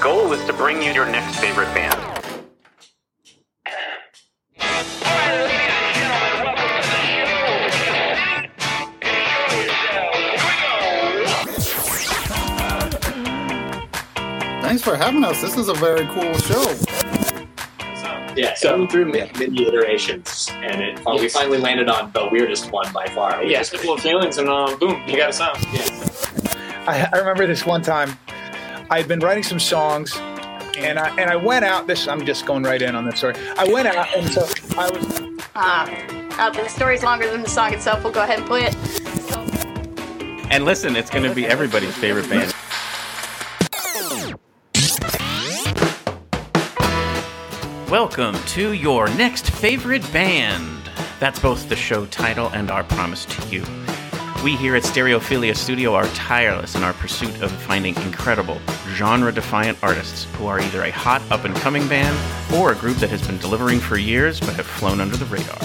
goal is to bring you your next favorite band. Thanks for having us. This is a very cool show. Yeah, so going through many, many iterations, and it we finally landed on the weirdest one by far. Yeah, simple feelings, and um, boom, you got a sound. I, I remember this one time. I had been writing some songs, and I and I went out. This I'm just going right in on this story. I went out, and so I was. Ah, uh, the story's longer than the song itself. We'll go ahead and play it. And listen, it's going to be everybody's favorite band. Welcome to your next favorite band. That's both the show title and our promise to you. We here at Stereophilia Studio are tireless in our pursuit of finding incredible, genre defiant artists who are either a hot up and coming band or a group that has been delivering for years but have flown under the radar.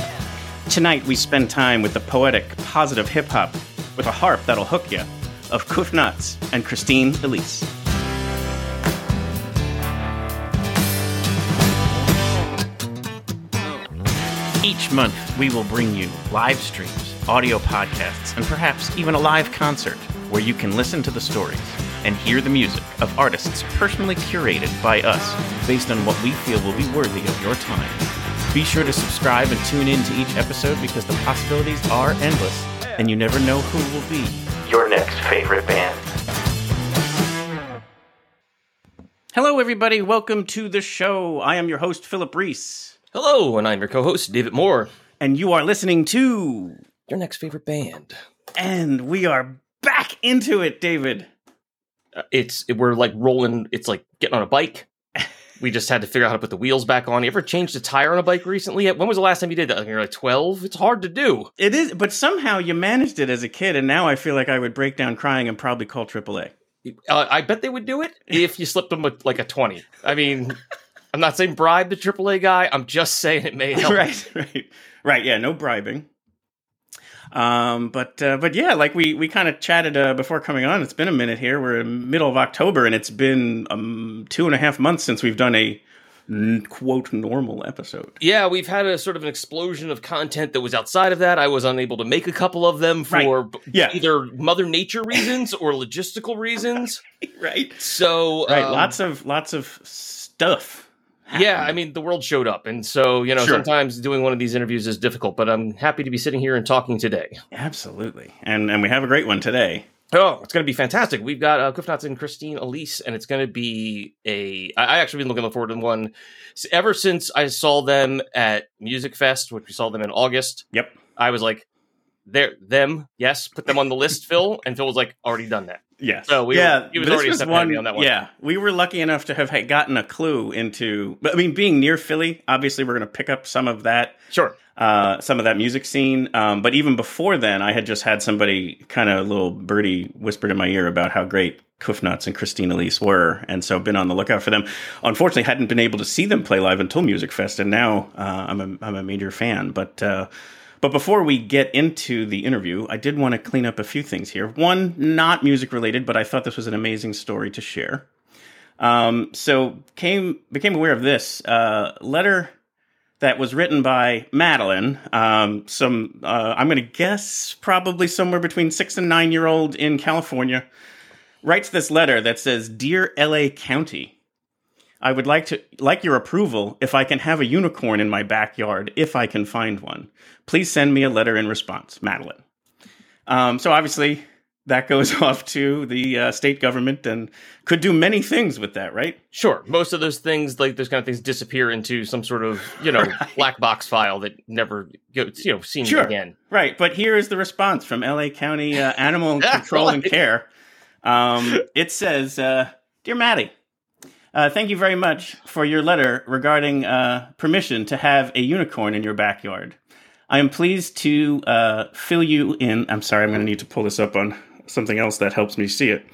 Tonight we spend time with the poetic, positive hip hop with a harp that'll hook you of Kuf Knotz and Christine Elise. Each month, we will bring you live streams, audio podcasts, and perhaps even a live concert where you can listen to the stories and hear the music of artists personally curated by us based on what we feel will be worthy of your time. Be sure to subscribe and tune in to each episode because the possibilities are endless and you never know who will be your next favorite band. Hello, everybody. Welcome to the show. I am your host, Philip Reese. Hello, and I'm your co-host David Moore. And you are listening to. Your next favorite band. And we are back into it, David. Uh, it's we're like rolling. It's like getting on a bike. We just had to figure out how to put the wheels back on. You ever changed a tire on a bike recently? When was the last time you did that? You're like twelve. It's hard to do. It is, but somehow you managed it as a kid, and now I feel like I would break down crying and probably call AAA. Uh, I bet they would do it if you slipped them with like a twenty. I mean, I'm not saying bribe the AAA guy. I'm just saying it may help. right, right, right. Yeah, no bribing. Um, but uh, but yeah, like we we kind of chatted uh, before coming on. It's been a minute here. We're in middle of October, and it's been um, two and a half months since we've done a n- quote normal episode. Yeah, we've had a sort of an explosion of content that was outside of that. I was unable to make a couple of them for Right. b- Yeah. either Mother Nature reasons or logistical reasons. right, So right. um, lots of lots of stuff. Yeah, I mean the world showed up, and so you know Sure. sometimes doing one of these interviews is difficult. But I'm happy to be sitting here and talking today. Absolutely, and and we have a great one today. Oh, it's going to be fantastic. We've got uh, Knotz and Christine Elise, and it's going to be a. I I actually been looking forward to one ever since I saw them at Musikfest, which we saw them in August. Yep. I was like, "They're them, yes, put them on the list, Phil." And Phil was like, "Already done that." Yes. So we yeah, were- he was this already was step ahead of one, on that one. Yeah, we were lucky enough to have gotten a clue into. But I mean, being near Philly, obviously, we're going to pick up some of that, Sure. uh, some of that music scene. Um, but even before then, I had just had somebody kind of a little birdie whispered in my ear about how great Kuf Knotz and Christine Elise were, and so been on the lookout for them. Unfortunately, hadn't been able to see them play live until Musikfest, and now uh, I'm a I'm a major fan. But uh, but before we get into the interview, I did want to clean up a few things here. One, not music related, but I thought this was an amazing story to share. Um, so came became aware of this uh, letter that was written by Madeline. Um, some uh, I'm going to guess probably somewhere between six and nine year old in California writes this letter that says, "Dear L.A. County." I would like to like your approval if I can have a unicorn in my backyard if I can find one. Please send me a letter in response, Madeline. Um, so obviously that goes off to the uh, state government and could do many things with that, right? Sure. Most of those things, like those kind of things, disappear into some sort of you know black box file that never gets you know seen Sure. again. Right, but here is the response from LA County uh, Animal Control and Care. Um, it says, uh, "Dear Maddie, uh, thank you very much for your letter regarding uh, permission to have a unicorn in your backyard. I am pleased to uh, fill you in. I'm sorry, I'm going to need to pull this up on something else that helps me see it.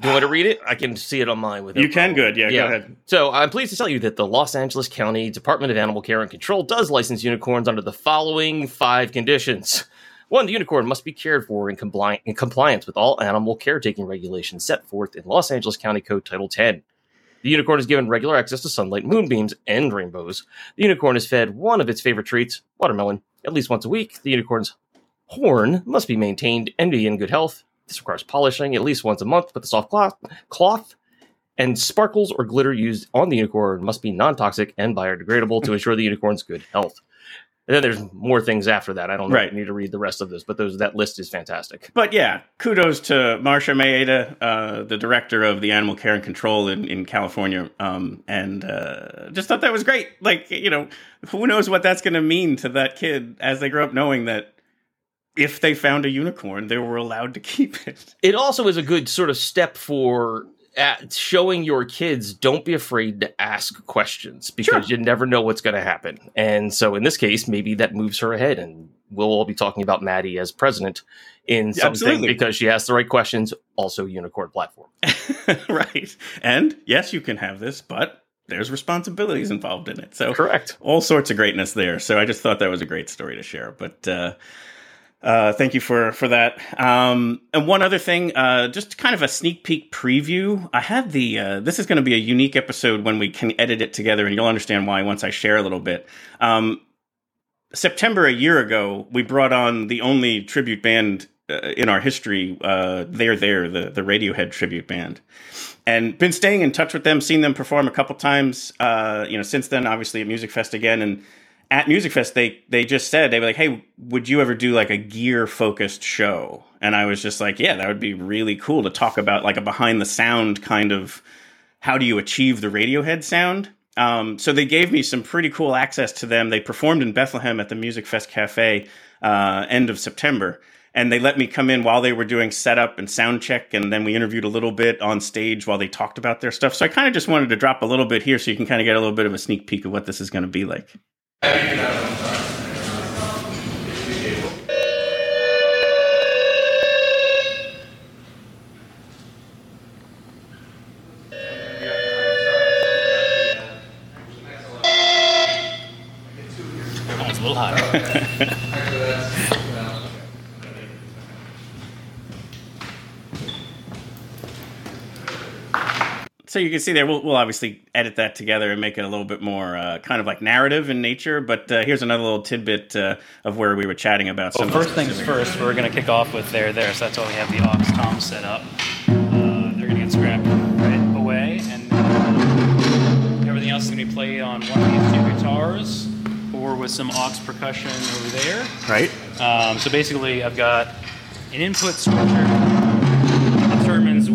Do you want to read it? I can see it on mine with You can, good, yeah, go ahead. So I'm pleased to tell you that the Los Angeles County Department of Animal Care and Control does license unicorns under the following five conditions. One, the unicorn must be cared for in, compli- in compliance with all animal caretaking regulations set forth in Los Angeles County Code Title 10. The unicorn is given regular access to sunlight, moonbeams, and rainbows. The unicorn is fed one of its favorite treats, watermelon, at least once a week. The unicorn's horn must be maintained and be in good health. This requires polishing at least once a month with a soft cloth, cloth and sparkles or glitter used on the unicorn must be non toxic and biodegradable to ensure the unicorn's good health. And then there's more things after that. I don't know Right. need to read the rest of this, but those that list is fantastic. But yeah, kudos to Marcia Mayeda, uh, the director of the Animal Care and Control in, in California. Um, and uh, just thought that was great. Like, you know, who knows what that's going to mean to that kid as they grow up knowing that if they found a unicorn, they were allowed to keep it. It also is a good sort of step for at showing your kids don't be afraid to ask questions because you never know what's going to happen. And so in this case, maybe that moves her ahead, and we'll all be talking about Maddie as president in something Absolutely. because she asked the right questions. Also, unicorn platform. right. And yes, you can have this, but there's responsibilities involved in it. So Correct. all sorts of greatness there. So I just thought that was a great story to share. But uh, uh, thank you for for that. Um, and one other thing, uh, just kind of a sneak peek preview. I had the. Uh, this is going to be a unique episode when we can edit it together, and you'll understand why once I share a little bit. Um, September a year ago, we brought on the only tribute band uh, in our history. Uh, They're there, the the Radiohead tribute band and been staying in touch with them, seen them perform a couple times. Uh, you know, since then, obviously at Musikfest again, and at Musikfest, they they just said they were like, "Hey, would you ever do like a gear focused show?" And I was just like, "Yeah, that would be really cool to talk about like a behind the sound kind of how do you achieve the Radiohead sound." Um, so they gave me some pretty cool access to them. They performed in Bethlehem at the Musikfest Cafe uh, end of September, and they let me come in while they were doing setup and sound check, and then we interviewed a little bit on stage while they talked about their stuff. So I kind of just wanted to drop a little bit here, so you can kind of get a little bit of a sneak peek of what this is going to be like. It's a So you can see there, we'll, we'll obviously edit that together and make it a little bit more uh, kind of like narrative in nature. But uh, here's another little tidbit uh, of where we were chatting about some Well, first things first, we're going to kick off with there, there. So that's why we have the aux tom set up. Uh, they're going to get scrapped right away, and uh, everything else is going to be played on one of these two guitars or with some aux percussion over there. right? Um, so basically, I've got an input switcher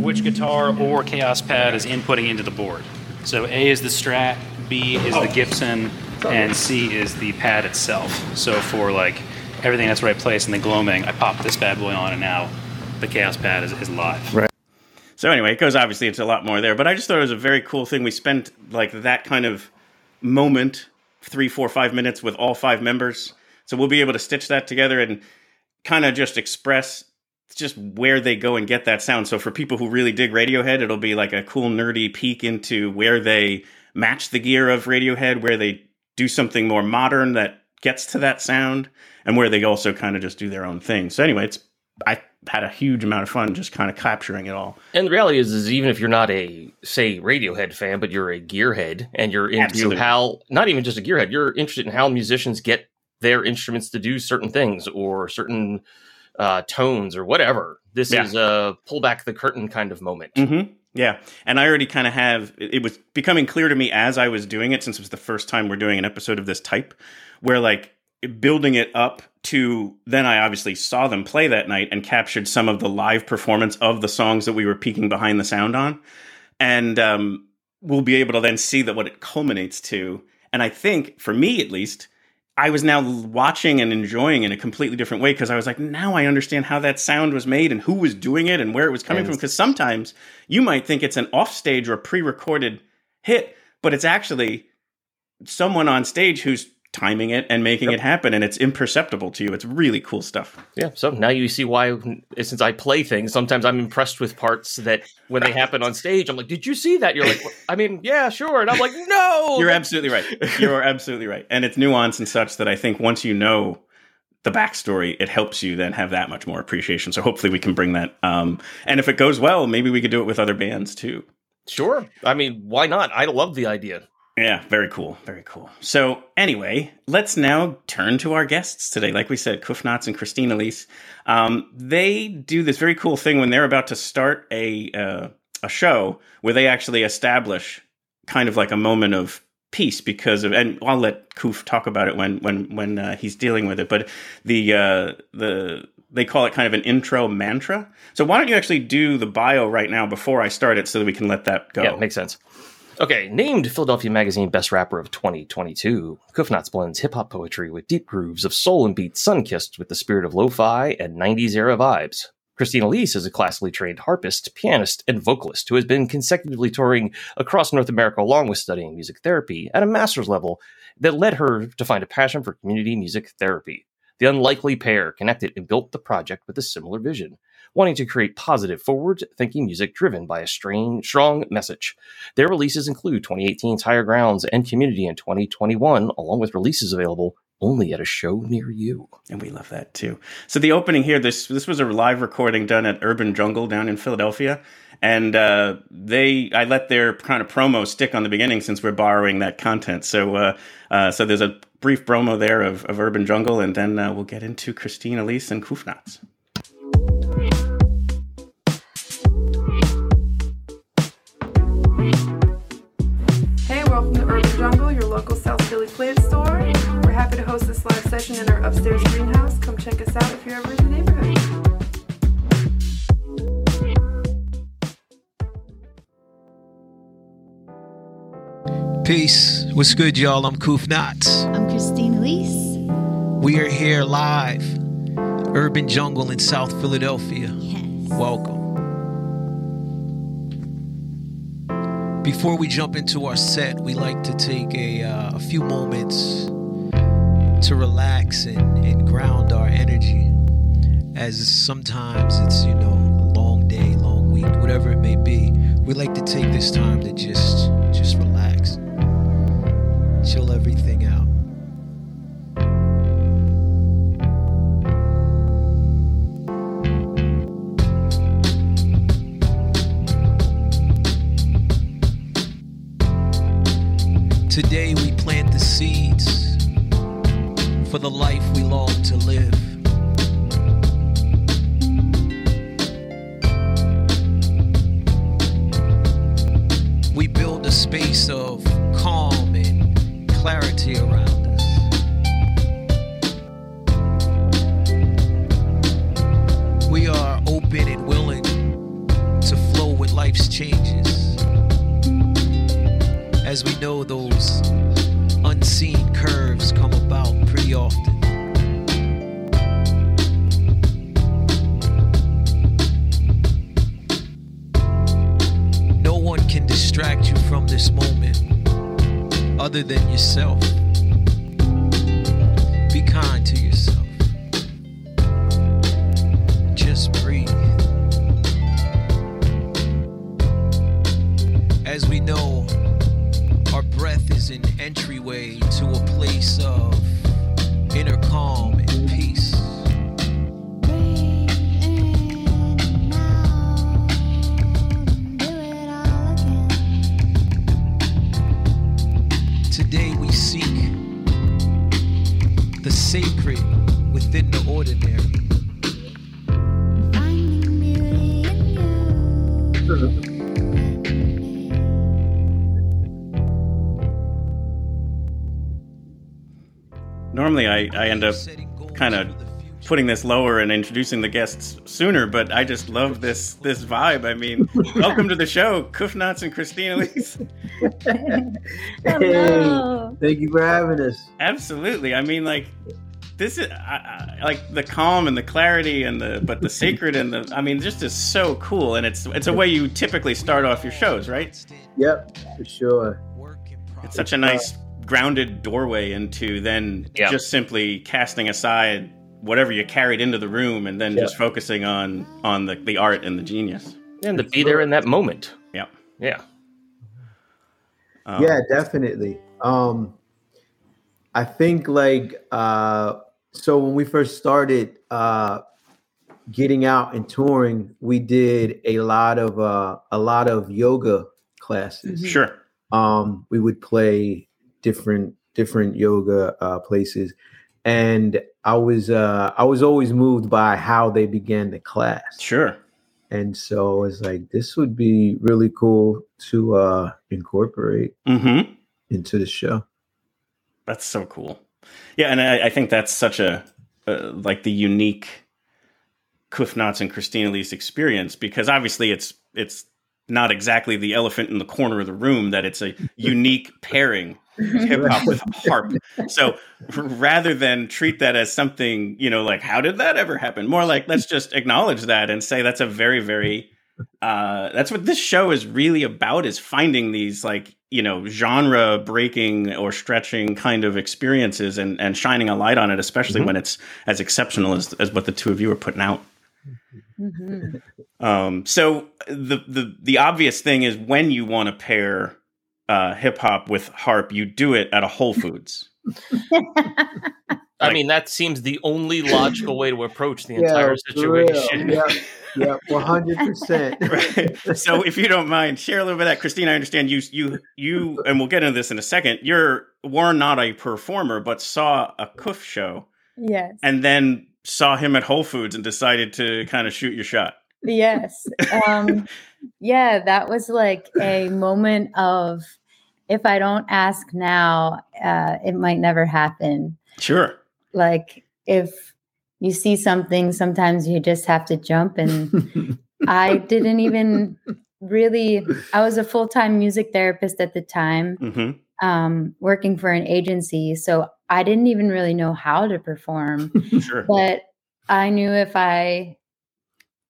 which guitar or Kaoss Pad is inputting into the board. So A is the Strat, B is the oh. Gibson, and C is the pad itself. So for like everything that's right place in the gloaming, I pop this bad boy on, and now the Kaoss Pad is, is live. Right. So anyway, it goes obviously into a lot more there, but I just thought it was a very cool thing. We spent like that kind of moment, three, four, five minutes with all five members. So we'll be able to stitch that together and kind of just express just where they go and get that sound. So for people who really dig Radiohead, it'll be like a cool nerdy peek into where they match the gear of Radiohead, where they do something more modern that gets to that sound, and where they also kind of just do their own thing. So anyway, it's I had a huge amount of fun just kind of capturing it all. And the reality is, is even if you're not a say Radiohead fan, but you're a gearhead and you're into Absolutely. how not even just a gearhead, you're interested in how musicians get their instruments to do certain things or certain uh, tones or whatever. This Yeah. is a pull back the curtain kind of moment. Mm-hmm. Yeah, and I already kind of have. It it was becoming clear to me as I was doing it, since it was the first time we're doing an episode of this type, where like building it up to then I obviously saw them play that night and captured some of the live performance of the songs that we were peeking behind the sound on, and um, we'll be able to then see that what it culminates to. And I think, for me at least, I was now watching and enjoying in a completely different way because I was like, now I understand how that sound was made and who was doing it and where it was coming from. Because sometimes you might think it's an offstage or pre-recorded hit, but it's actually someone on stage who's timing it and making it happen, and it's imperceptible to you. It's really cool stuff. Yeah. So now you see why, since I play things, sometimes I'm impressed with parts that when they happen on stage, I'm like, "Did you see that?" You're like, "I mean, yeah, sure," and I'm like, "No." You're absolutely right. You're absolutely right, and it's nuance and such that I think once you know the backstory, it helps you then have that much more appreciation. So hopefully we can bring that. Um, and if it goes well, maybe we could do it with other bands too. Sure. I mean, why not? I love the idea. Yeah, very cool. Very cool. So, anyway, let's now turn to our guests today. Like we said, Kuf Knotz and Christine Elise. Um, they do this very cool thing when they're about to start a uh, a show where they actually establish kind of like a moment of peace because of and I'll let Kuf talk about it when when when uh, he's dealing with it but the uh the they call it kind of an intro mantra so why don't you actually do the bio right now before I start it so that we can let that go Yeah, makes sense. Okay, named Philadelphia Magazine Best Rapper of 2022, Kuf Knotz blends hip hop poetry with deep grooves of soul and beats sun kissed with the spirit of lo fi and 90s era vibes. Christine Elise is a classically trained harpist, pianist, and vocalist who has been consecutively touring across North America along with studying music therapy at a master's level that led her to find a passion for community music therapy. The unlikely pair connected and built the project with a similar vision, wanting to create positive, forward thinking music driven by a strange, strong message. Their releases include 2018's Higher Grounds and Community in 2021, along with releases available only at a show near you. and we love that too. So the opening here, this this was a live recording done at Urban Jungle down in Philadelphia, and uh, they I let their kind of promo stick on the beginning since we're borrowing that content. So uh, uh, so there's a brief promo there of, of Urban Jungle, and then uh, we'll get into Christine Elise and Kuf Knotz. Local South Philly plant store. We're happy to host this live session in our upstairs greenhouse. Come check us out if you're ever in the neighborhood. Peace. What's good, y'all? I'm Kuf Knotz. I'm Christine Elise. We are here live, Urban Jungle in South Philadelphia. Yes. Welcome. Before we jump into our set, we like to take a, uh, a few moments to relax and, and ground our energy. As sometimes it's, you know, a long day, long week, whatever it may be. We like to take this time to just just relax. Space of calm and clarity around I, I end up kind of for the future. putting this lower and introducing the guests sooner, but I just love this this vibe. I mean, welcome to the show, Kuf Knotz and Christine Elise. Hello. Thank you for having us. Absolutely. I mean, like this is I, I, like the calm and the clarity and the but the sacred and the I mean, just is so cool. And it's it's a way you typically start off your shows, right? Yep, for sure. Work in progress. It's such a nice grounded doorway into then Yeah. just simply casting aside whatever you carried into the room and then Yeah. just focusing on on the, the art and the genius. And to be there in that moment. Yeah. Yeah. Um, yeah, definitely. Um, I think like uh, so when we first started uh, getting out and touring, we did a lot of uh, a lot of yoga classes. Sure. Um, we would play different different yoga uh, places, and I was uh, I was always moved by how they began the class. Sure. And so it's like this would be really cool to uh, incorporate Mm-hmm. into the show. That's so cool. Yeah, and I, I think that's such a uh, like the unique Kuf Knotz and Christine Elise's experience because obviously it's it's not exactly the elephant in the corner of the room that it's a unique pairing hip hop with a harp. So rather than treat that as something, you know, like how did that ever happen? More like let's just acknowledge that and say that's a very very uh that's what this show is really about is finding these like you know genre breaking or stretching kind of experiences and and shining a light on it especially when it's as exceptional as as what the two of you are putting out um so the the the obvious thing is when you want to pair uh hip hop with harp you do it at a whole foods I mean, that seems the only logical way to approach the Yeah, entire situation. Yeah, yeah, one hundred percent. right. So if you don't mind, share a little bit of that. Christine, I understand you you you and we'll get into this in a second. You're were not a performer, but saw a Kuf show Yes. and then saw him at Whole Foods and decided to kind of shoot your shot. Yes. Um, yeah, that was like a moment of if I don't ask now, uh, it might never happen. Sure. Like if you see something, sometimes you just have to jump. And I didn't even really, I was a full time music therapist at the time, Mm-hmm. um, working for an agency. So I didn't even really know how to perform. Sure. but I knew if I,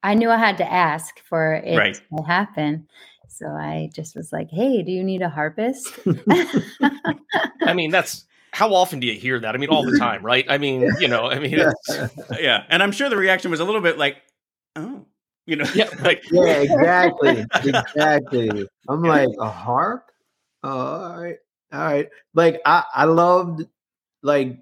I knew I had to ask for it Right. to happen. So I just was like, "Hey, do you need a harpist?" I mean, that's how often do you hear that? I mean, all the time, right? I mean, you know, I mean, it's, yeah, and I'm sure the reaction was a little bit like, "Oh, you know, yeah, like Yeah, exactly, exactly. I'm like a harp. Oh, all right, all right. Like I, I loved like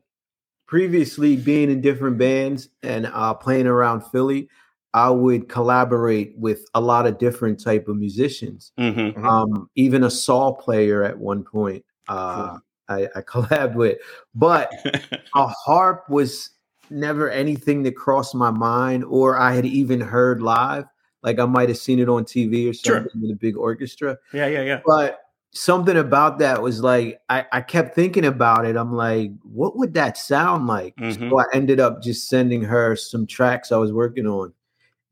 previously being in different bands and uh, playing around Philly. I would collaborate with a lot of different type of musicians. Mhm. Um, even a saw player at one point. Uh, I, I collabed with, but a harp was never anything that crossed my mind or I had even heard live. Like I might have seen it on TV or Sure. something with a big orchestra. yeah, yeah, yeah. But something about that was like I, I kept thinking about it. I'm like, what would that sound like? Mhm. So I ended up just sending her some tracks I was working on.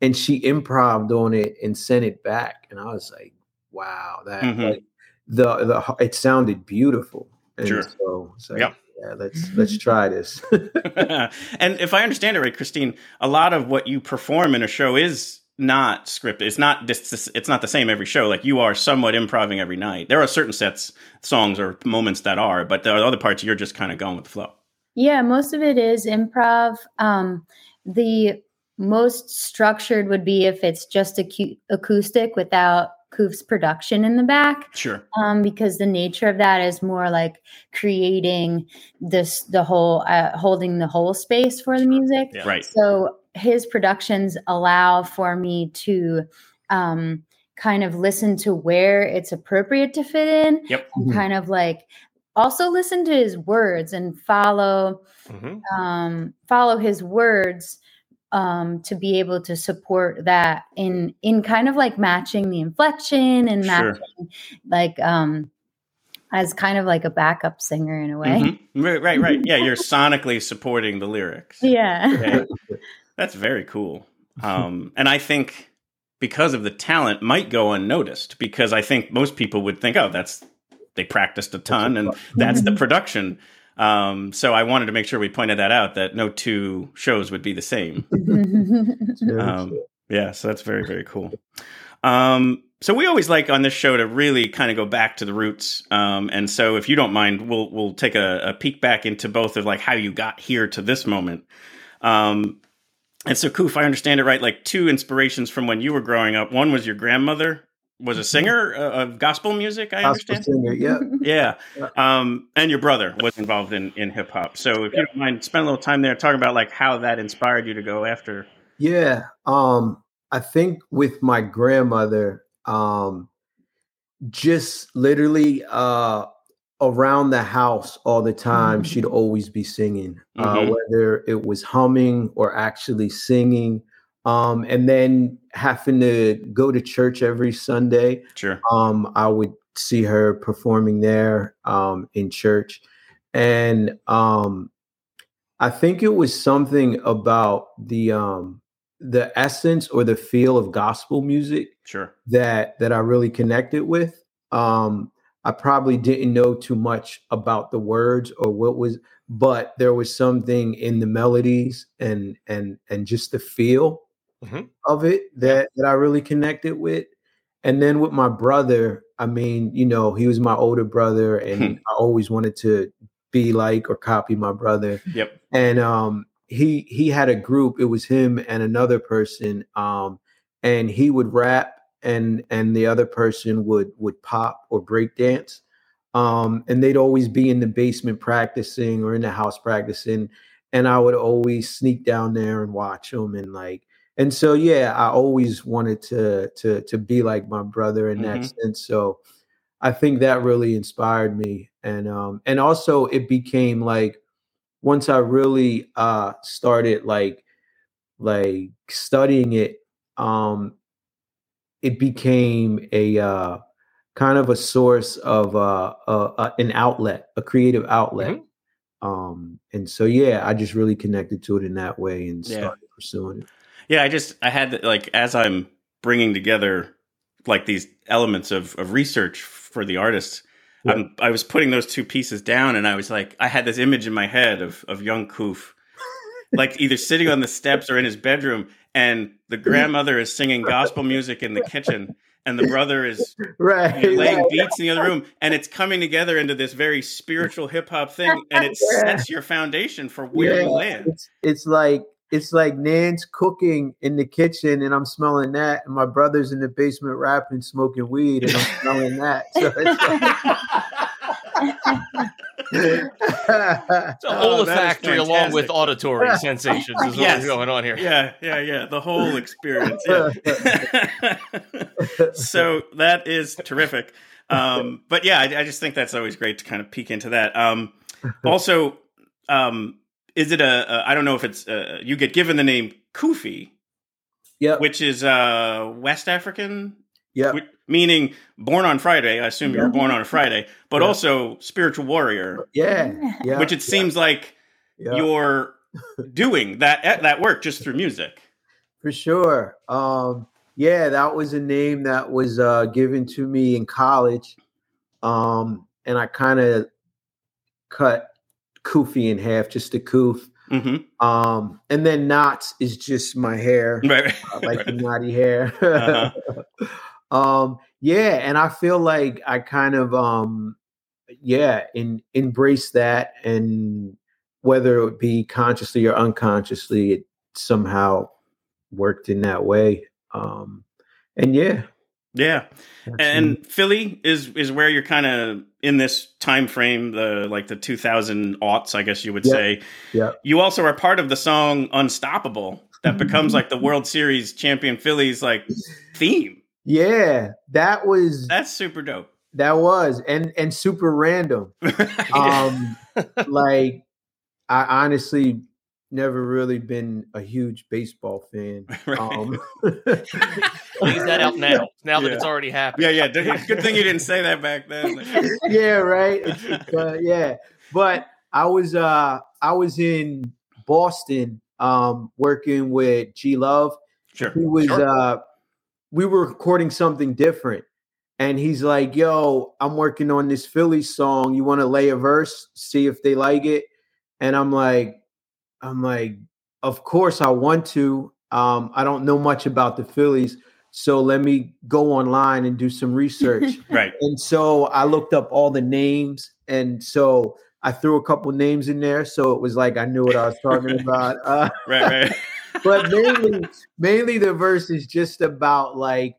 And she improved on it and sent it back. And I was like, wow, that Mhm. like the the it sounded beautiful. And Sure. so it's like, Yep. yeah, let's let's try this. and if I understand it right, Christine, a lot of what you perform in a show is not scripted. It's not just, it's not the same every show. Like you are somewhat improving every night. There are certain sets, songs, or moments that are, but there are other parts you're just kind of going with the flow. Yeah, most of it is improv. Um, the most structured would be if it's just acu- acoustic without Kuf's production in the back. Sure. Um, because the nature of that is more like creating this, the whole, uh, holding the whole space for the music. Yeah. Right. So his productions allow for me to um, kind of listen to where it's appropriate to fit in Yep. and kind of like also listen to his words and follow Mhm. um, follow his words um, to be able to support that in in kind of like matching the inflection and Sure. matching like um, as kind of like a backup singer in a way. Mhm. Right, right, right. Yeah, you're sonically supporting the lyrics. Yeah. Okay. That's very cool. Um, and I think because of the talent might go unnoticed because I think most people would think, oh, that's they practiced a ton and that's the production. Um, so I wanted to make sure we pointed that out that no two shows would be the same. Um, yeah, so that's very, very cool. Um, so we always like on this show to really kind of go back to the roots. Um, and so if you don't mind, we'll we'll take a, a peek back into both of like how you got here to this moment. Um, and so Kuf, I understand it right, like two inspirations from when you were growing up. One was your grandmother was a singer uh, of gospel music, I Gospel understand. singer, yeah. Yeah. Um, and your brother was involved in, in hip hop. So if you don't mind, spend a little time there talking about like how that inspired you to go after. Yeah. Um, I think with my grandmother, um, just literally uh around the house all the time she'd always be singing uh Mhm. whether it was humming or actually singing um and then having to go to church every sunday Sure. um i would see her performing there um in church and um i think it was something about the um the essence or the feel of gospel music Sure. that that I really connected with. Um, I probably didn't know too much about the words or what was, but there was something in the melodies and and and just the feel Mhm. of it that that I really connected with. And then with my brother, I mean, you know, he was my older brother, and I always wanted to be like or copy my brother Yep. and um he he had a group it was him and another person um and he would rap and and the other person would would pop or break dance um and they'd always be in the basement practicing or in the house practicing and i would always sneak down there and watch them and like and so yeah i always wanted to to to be like my brother in that Mhm. sense so i think that really inspired me and um and also it became like once I really uh started like like studying it, um it became a uh kind of a source of uh, uh, uh an outlet, a creative outlet. Um and so yeah, I just really connected to it in that way and Yeah. started pursuing it. Yeah, I just I had like as I'm bringing together like these elements of of research for the artists. I'm, I was putting those two pieces down, and I was like, I had this image in my head of of young Kuf, like either sitting on the steps or in his bedroom, and the grandmother is singing gospel music in the kitchen, and the brother is Right. you know, laying right. beats in the other room, and it's coming together into this very spiritual hip hop thing, and it Yeah. sets your foundation for where you land. It's it's like it's like Nan's cooking in the kitchen and I'm smelling that, and my brother's in the basement rapping, smoking weed, and I'm smelling that. So it's It's a Oh, that is olfactory along with auditory sensations is Yes. what's going on here. Yeah, yeah, yeah. The whole experience. Yeah. so that is terrific. Um, but yeah, I, I just think that's always great to kind of peek into that. Um, also, um, is it a, a? I don't know if it's uh you get given the name Kufi, yeah, which is uh, West African. Yeah. Meaning born on Friday. I assume you were born on a Friday, but Yeah. also spiritual warrior. yeah, yeah. which it seems like Yeah. you're doing that that work just through music. For sure. Um, yeah, that was a name that was uh, given to me in college. Um, and I kind of cut Kufi in half, just a Kuf. Mm-hmm. Um, and then knots is just my hair, Right, uh, like the right. knotty hair. Uh-huh. um, yeah, and I feel like I kind of um, yeah, in embrace that, and whether it be consciously or unconsciously, it somehow worked in that way. Um, and yeah, Yeah, and Philly is is where you're kind of in this time frame, the like the 2000 aughts, I guess you would say. Yeah. You also are part of the song "Unstoppable" that becomes like the World Series champion Phillies like theme. yeah, that was That's super dope. that was and and super random. Um, like I honestly never really been a huge baseball fan. Um, Leave that out now. Now that it's already happened. Yeah, yeah. Good thing you didn't say that back then. yeah, right. Uh, yeah, but I was uh I was in Boston um working with G Love. Sure. He was Sure. uh we were recording something different. And he's like, yo, I'm working on this Philly song. You want to lay a verse, see if they like it? And I'm like, I'm like, of course I want to. Um, I don't know much about the Phillies. So let me go online and do some research. Right. And so I looked up all the names. And so I threw a couple names in there. So it was like I knew what I was talking about. Uh, Right, right. but mainly, mainly the verse is just about like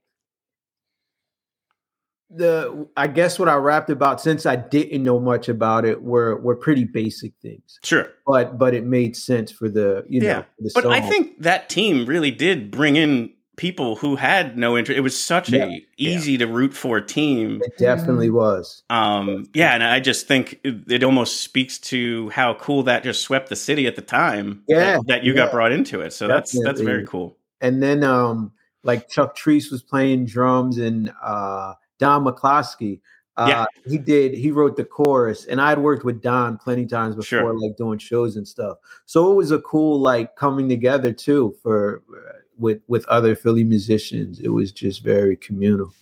the I guess what I rapped about since I didn't know much about it were were pretty basic things. Sure. But but it made sense for the you yeah. for the But I think that team really did bring in people who had no interest. It was such Yeah. a easy to root for team. It definitely was. Um, yeah, and I just think it, it almost speaks to how cool that just swept the city at the time. Yeah, that, that you yeah. got brought into it. So that's that's very cool. And then um like Chuck Treece was playing drums and uh Don McCloskey. Uh, Yeah. he did. He wrote the chorus, and I'd worked with Don plenty times before, Sure. like doing shows and stuff. So it was a cool like coming together too for uh, with with other Philly musicians. It was just very communal.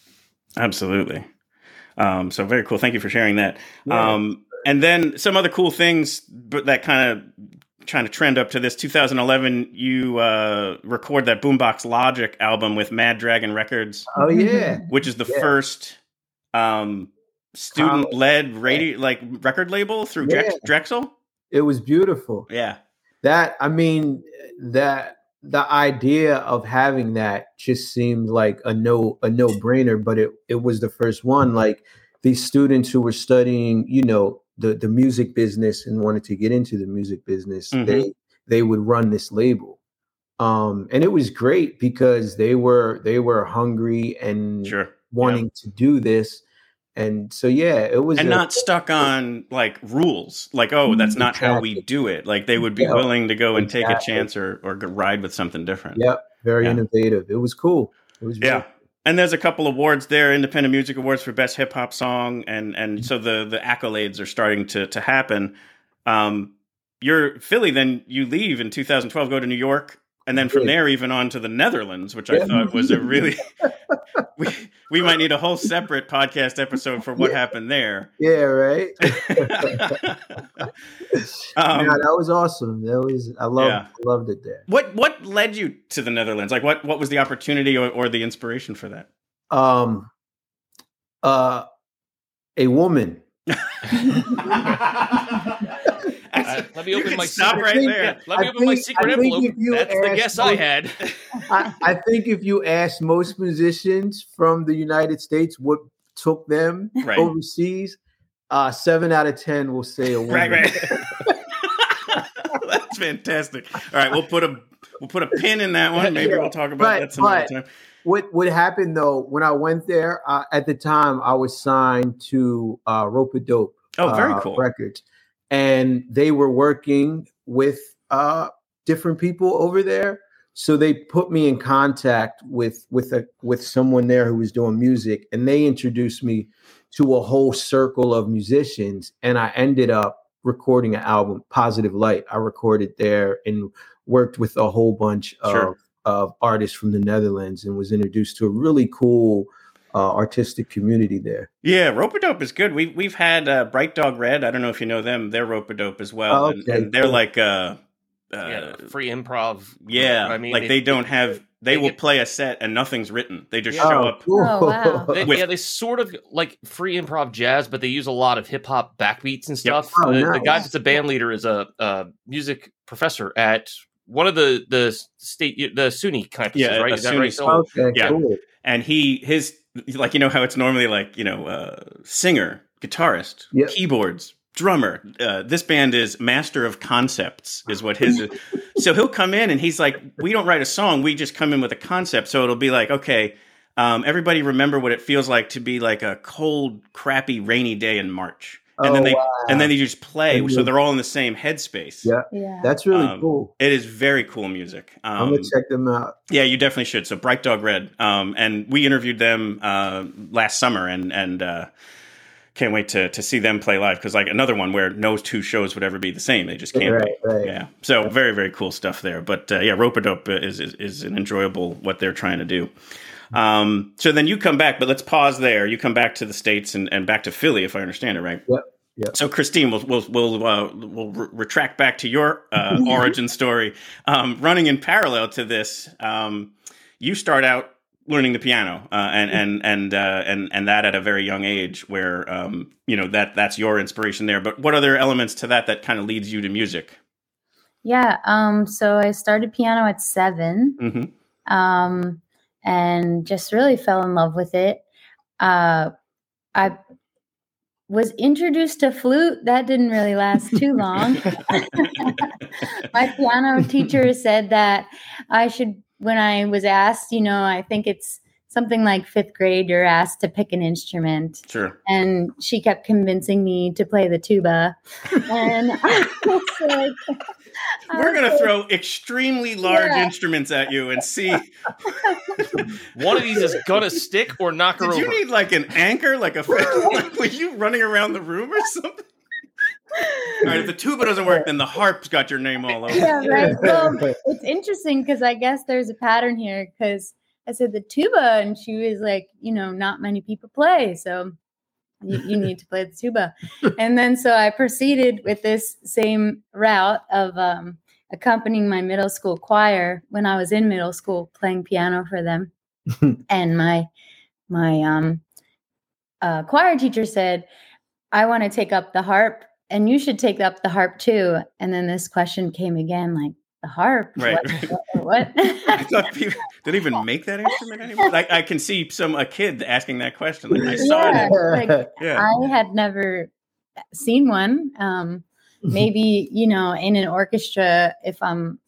Absolutely. Um, so very cool. Thank you for sharing that. Yeah. Um, and then some other cool things, but that kind of trying to trend up to this 2011. You uh, record that Boombox Logic album with Mad Dragon Records, Oh yeah, which is the Yeah. first um, student-led radio like record label through Yeah. Drexel. it was beautiful. Yeah, that i mean that the idea of having that just seemed like a no a no-brainer but it it was the first one like these students who were studying you know the the music business and wanted to get into the music business Mhm. they they would run this label. Um and it was great because they were they were hungry and sure. wanting to do this. And so yeah it was and a- not stuck on like rules like oh that's not how we do it. Like they would be Yeah, willing to go and take a chance or or ride with something different. Yep. Very Yeah. innovative. It was cool. It was yeah. very- and there's a couple awards there independent music awards for best hip hop song and and so the the accolades are starting to to happen um you're philly then you leave in 2012 go to new york and then from there even on to the netherlands which i Yeah. thought was a really we, we might need a whole separate podcast episode for what happened there yeah right um, yeah, that was awesome. That was I loved Yeah. I loved it there. What what led you to the Netherlands? Like what what was the opportunity or, or the inspiration for that? Um uh a woman. Uh, let me You open can my stop secret- right think- there. Let me I open my secret envelope. you That's the ask guess I had. I, I think if you ask most musicians from the United States what took them Right. overseas, uh seven out of ten will say a woman. Right, right. That's fantastic. All right, we'll put a we'll put a pin in that one. Maybe we'll talk about But- that some other time. What what happened though when I went there? Uh, at the time, I was signed to uh, Rope a Dope. Oh, very uh, cool. Records, and they were working with uh, different people over there. So they put me in contact with with a with someone there who was doing music, and they introduced me to a whole circle of musicians, and I ended up recording an album, Positive Light. I recorded there and worked with a whole bunch of Sure. of artists from the Netherlands, and was introduced to a really cool uh, artistic community there. Yeah, Rope Dope is good. We've we've had uh, Bright Dog Red. I don't know if you know them. They're Rope Dope as well, Oh, and, okay, and they're like uh, uh, yeah, free improv. yeah, I mean, like it- they don't have. They, they will get- play a set and nothing's written. They just Yeah. show Oh, up. cool. Oh, wow. They, With- yeah, they sort of like free improv jazz, but they use a lot of hip hop backbeats and Yep. stuff. Oh, the, the guy that's a band leader is a, a music professor at one of the the state the SUNY campuses, Yeah, right? Is that SUNY right? school. Okay, Yeah. cool. and he his like you know how it's normally like you know uh, singer guitarist Yep. keyboards drummer uh, this band is master of concepts is what his is. so he'll come in and he's like we don't write a song we just come in with a concept so it'll be like okay um, everybody remember what it feels like to be like a cold crappy rainy day in march and Oh, then they wow. and then they just play And so they're all in the same headspace Yeah, Yeah. that's really Um, cool. it is very cool music um, I'm gonna check them out. yeah, you definitely should. So Bright Dog Red, um, and we interviewed them uh, last summer, and and uh, can't wait to to see them play live because like another one where no two shows would ever be the same. They just can't Right, right. Yeah. So very very cool stuff there. But uh, yeah, Rope Dope is, is is an enjoyable what they're trying to do. Um, so then you come back, but let's pause there. You come back to the states and, and back to Philly, if I understand it right. Yep. Yep. So Christine, we'll we'll we'll, uh, we'll re- retract back to your uh, origin story. Um, running in parallel to this, um, you start out learning the piano, uh, and and and uh, and and that at a very young age, where um, you know that that's your inspiration there. But what other elements to that that kind of leads you to music? Yeah. Um, so I started piano at 7 hmm um, and just really fell in love with it. Uh, I was introduced to flute. That didn't really last too long. My piano teacher said that I should when I was asked, you know, I think it's something like fifth grade, you're asked to pick an instrument. Sure. And she kept convincing me to play the tuba. And I was like, Um, we're gonna throw extremely large Yeah. instruments at you and see. One of these is gonna stick or knock her Did you over. need like an anchor, like a? Like, were you running around the room or something? All right, if the tuba doesn't work, then the harp's got your name all over. yeah, right. Well, it's interesting because I guess there's a pattern here because I said the tuba, and she was like, you know, not many people play, so you, you need to play the tuba. And then so I proceeded with this same route of um, accompanying my middle school choir when I was in middle school, playing piano for them. and my my um, uh, choir teacher said, "I want to take up the harp." And you should take up the harp too. And then this question came again, like the harp. Right. What? what? I thought people didn't even make that instrument anymore. Like I can see some a kid asking that question. Like I saw yeah, it. like, Yeah. I had never seen one. Um, maybe you know, in an orchestra, if I'm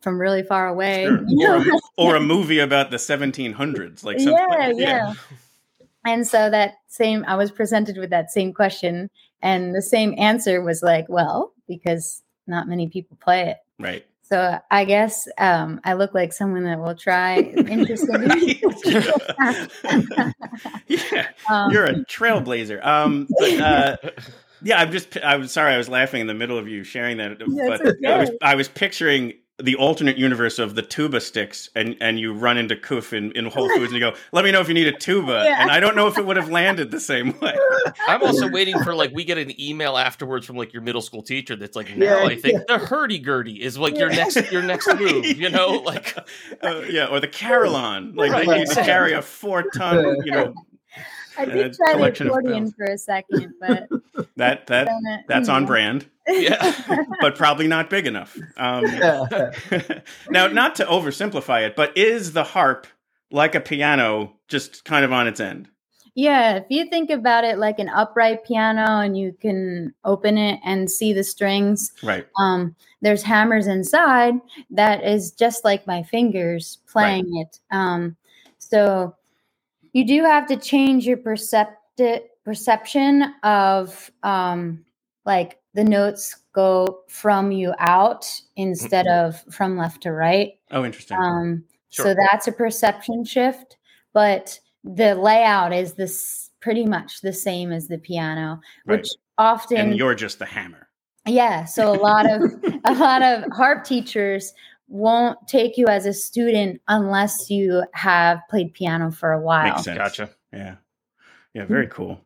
from really far away. Sure. you Or, a, or a movie about the 1700s, like something. yeah, like, yeah. And so that same, I was presented with that same question, and the same answer was like, well, because not many people play it. Right. So I guess um, I look like someone that will try interesting. yeah, Um, you're a trailblazer. Um, but, uh, yeah, I'm just. I was sorry. I was laughing in the middle of you sharing that, but I was. I was picturing the alternate universe of the tuba sticks, and and you run into Kuf in, in Whole Foods, and you go, "Let me know if you need a tuba," Yeah. and I don't know if it would have landed the same way. I'm also waiting for like we get an email afterwards from like your middle school teacher that's like now Yeah, I think the hurdy gurdy is like your next your next move, you know, like Uh, yeah, or the Carillon, like Right, they need to carry a four ton, you know. I did try the collection of accordion for a second, but That that that's on know. brand. Yeah, but probably not big enough. Um, now, not to oversimplify it, but is the harp like a piano, just kind of on its end? Yeah, if you think about it like an upright piano and you can open it and see the strings, Right. um, there's hammers inside that is just like my fingers playing it. Um, so you do have to change your percepti- perception of um, like the notes go from you out instead of from left to right. Oh, interesting. Um, Sure. So that's a perception shift, but the layout is this pretty much the same as the piano, Right. which often and you're just the hammer. yeah. So a lot of a lot of harp teachers won't take you as a student unless you have played piano for a while. Makes sense. Gotcha. Yeah. Yeah. Very cool.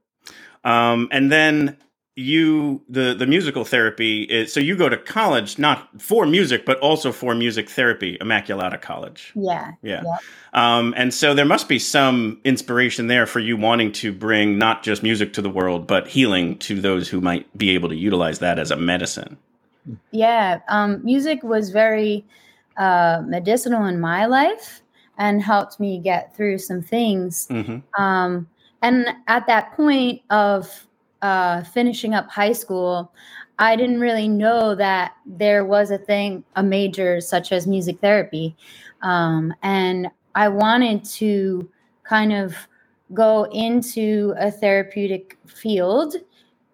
Um, and then you the the musical therapy is so you go to college not for music but also for music therapy immaculata college Yeah. yeah Yep. um, and so there must be some inspiration there for you wanting to bring not just music to the world but healing to those who might be able to utilize that as a medicine Yeah, um, music was very uh, medicinal in my life and helped me get through some things. mm-hmm. Um, and at that point of uh, finishing up high school, I didn't really know that there was a thing, a major such as music therapy. Um, and I wanted to kind of go into a therapeutic field.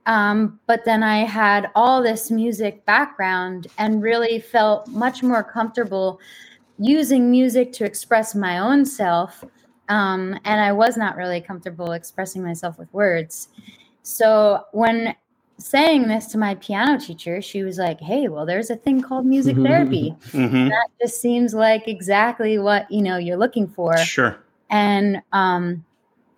Um, but then I had all this music background and really felt much more comfortable using music to express my own self. Um, and I was not really comfortable expressing myself with words. So when saying this to my piano teacher, she was like, "Hey, well, there's a thing called music therapy. Mhm. That just seems like exactly what you know you're looking for." sure And um,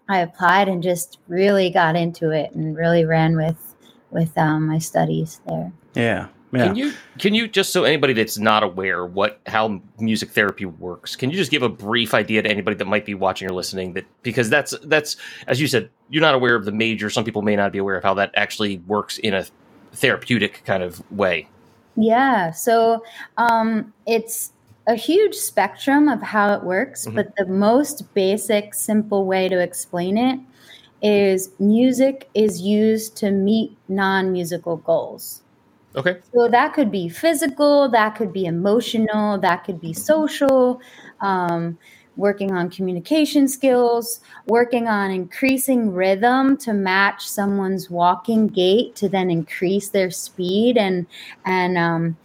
I applied and just really got into it and really ran with with um, my studies there. yeah yeah Can you can you just so anybody that's not aware what how music therapy works, can you just give a brief idea to anybody that might be watching or listening that because that's that's as you said, you're not aware of the major, some people may not be aware of how that actually works in a therapeutic kind of way. Yeah, so um, it's a huge spectrum of how it works, Mhm. but the most basic, simple way to explain it is music is used to meet non musical goals. Okay. So that could be physical, that could be emotional, that could be social, um, working on communication skills, working on increasing rhythm to match someone's walking gait to then increase their speed and and um,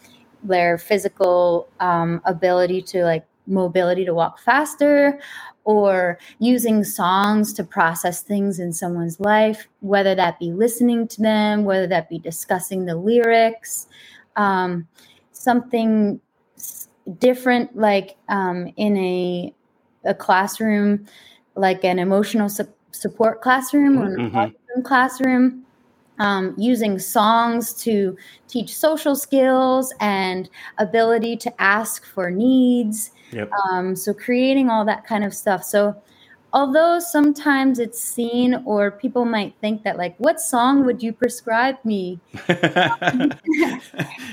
their physical um, ability to like mobility to walk faster or using songs to process things in someone's life, whether that be listening to them, whether that be discussing the lyrics, um, something different, like um, in a, a classroom, like an emotional su- support classroom or an Mhm. autism classroom. Um, using songs to teach social skills and ability to ask for needs Yep. um, so creating all that kind of stuff. So although sometimes it's seen or people might think that like, what song would you prescribe me?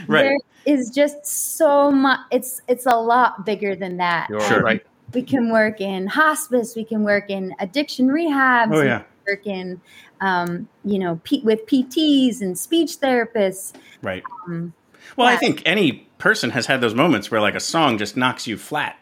Right. There is just so much. It's it's a lot bigger than that. You're Sure. right. We can work in hospice. We can work in addiction rehabs. Oh, we yeah. can work in, um, you know, P- with PTs and speech therapists. Right. Um, Well, I think any person has had those moments where like a song just knocks you flat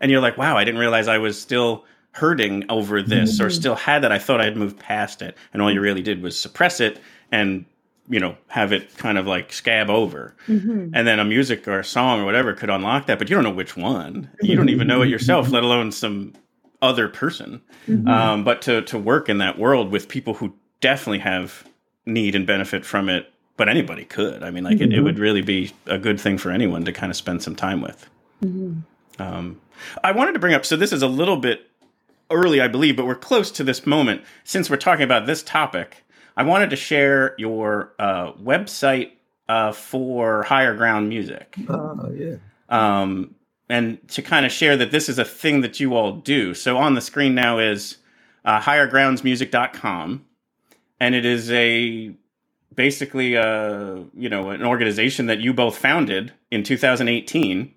and you're like, wow, I didn't realize I was still hurting over this or Mhm. still had that. I thought I had moved past it. And all you really did was suppress it and, you know, have it kind of like scab over. mhm. And then a music or a song or whatever could unlock that, but you don't know which one. You don't even know it yourself, let alone some other person. Mhm. Um, but to, to work in that world with people who definitely have need and benefit from it, but anybody could. I mean, like it, it Mhm. would really be a good thing for anyone to kind of spend some time with. Mhm. Um, I wanted to bring up, so this is a little bit early, I believe, but we're close to this moment. Since we're talking about this topic, I wanted to share your uh, website uh, for Higher Ground Music. Oh yeah. Um, and to kind of share that this is a thing that you all do. So on the screen now is uh, highergroundsmusic.com, and it is a basically a you know an organization that you both founded in 2018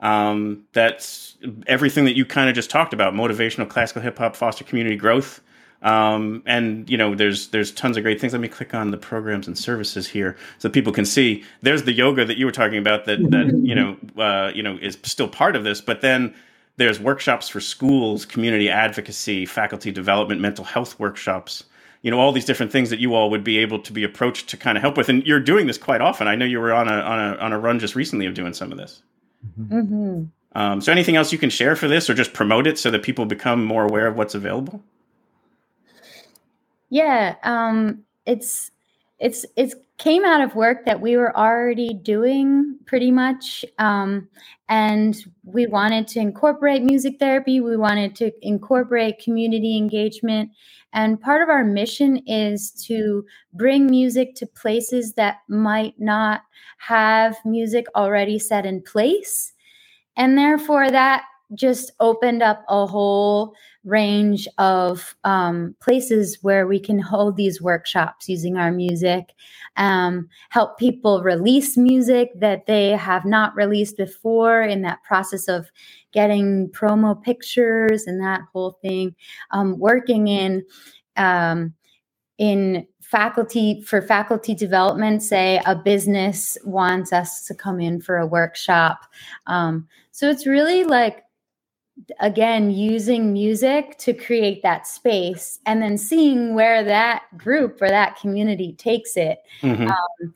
um, that's everything that you kind of just talked about motivational classical hip hop foster community growth. Um, and you know there's there's tons of great things. Let me click on the programs and services here so people can see. There's the yoga that you were talking about that that you know uh, you know is still part of this but then there's workshops for schools community advocacy faculty development mental health workshops you know all these different things that you all would be able to be approached to kind of help with. And you're doing this quite often. I know you were on a on a on a run just recently of doing some of this. Mhm. um, so anything else you can share for this or just promote it so that people become more aware of what's available? Yeah, um, it's it's it's came out of work that we were already doing pretty much, um, and we wanted to incorporate music therapy. We wanted to incorporate community engagement, and part of our mission is to bring music to places that might not have music already set in place, and therefore that just opened up a whole range of um, places where we can hold these workshops using our music, um, help people release music that they have not released before in that process of getting promo pictures and that whole thing, um, working in um, in faculty for faculty development say a business wants us to come in for a workshop um, so it's really like again using music to create that space and then seeing where that group or that community takes it Mhm. um,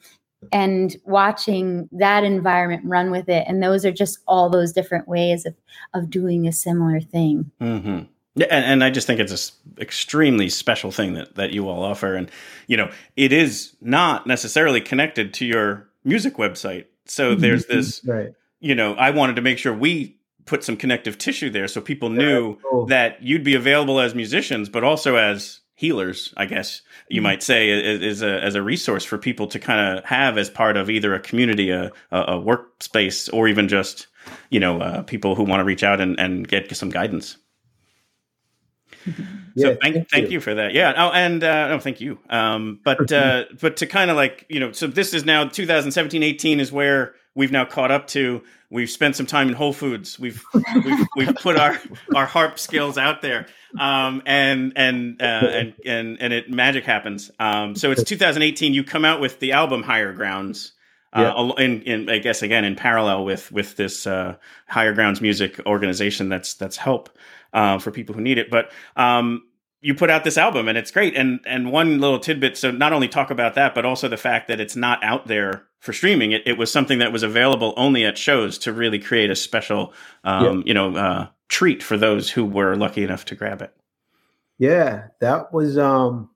and watching that environment run with it and those are just all those different ways of of doing a similar thing hmm Yeah, and, and I just think it's an extremely special thing that, that you all offer. And, you know, it is not necessarily connected to your music website. So there's this, right. you know, I wanted to make sure we put some connective tissue there so people knew cool. that you'd be available as musicians, but also as healers, I guess you might say, as, as a as a resource for people to kind of have as part of either a community, a, a, workspace, or even just you know uh, people who want to reach out and, and get some guidance. Yeah, so thank, thank, you. for that. Yeah. Oh, and uh, no, thank you. Um, but uh, but to kind of like you know, so this is now 2017, 18 is where we've now caught up to. We've spent some time in Whole Foods. We've we've, we've put our our harp skills out there, um, and and uh, and and and it magic happens. Um, so it's 2018. You come out with the album Higher Grounds. Uh, Yeah. in, in, I guess again in parallel with with this uh, Higher Grounds Music organization that's that's help uh, for people who need it. But um, you put out this album and it's great. And and one little tidbit. So not only talk about that, but also the fact that it's not out there for streaming. It, it was something that was available only at shows to really create a special, um, you know, uh, treat for those who were lucky enough to grab it. Yeah, that was um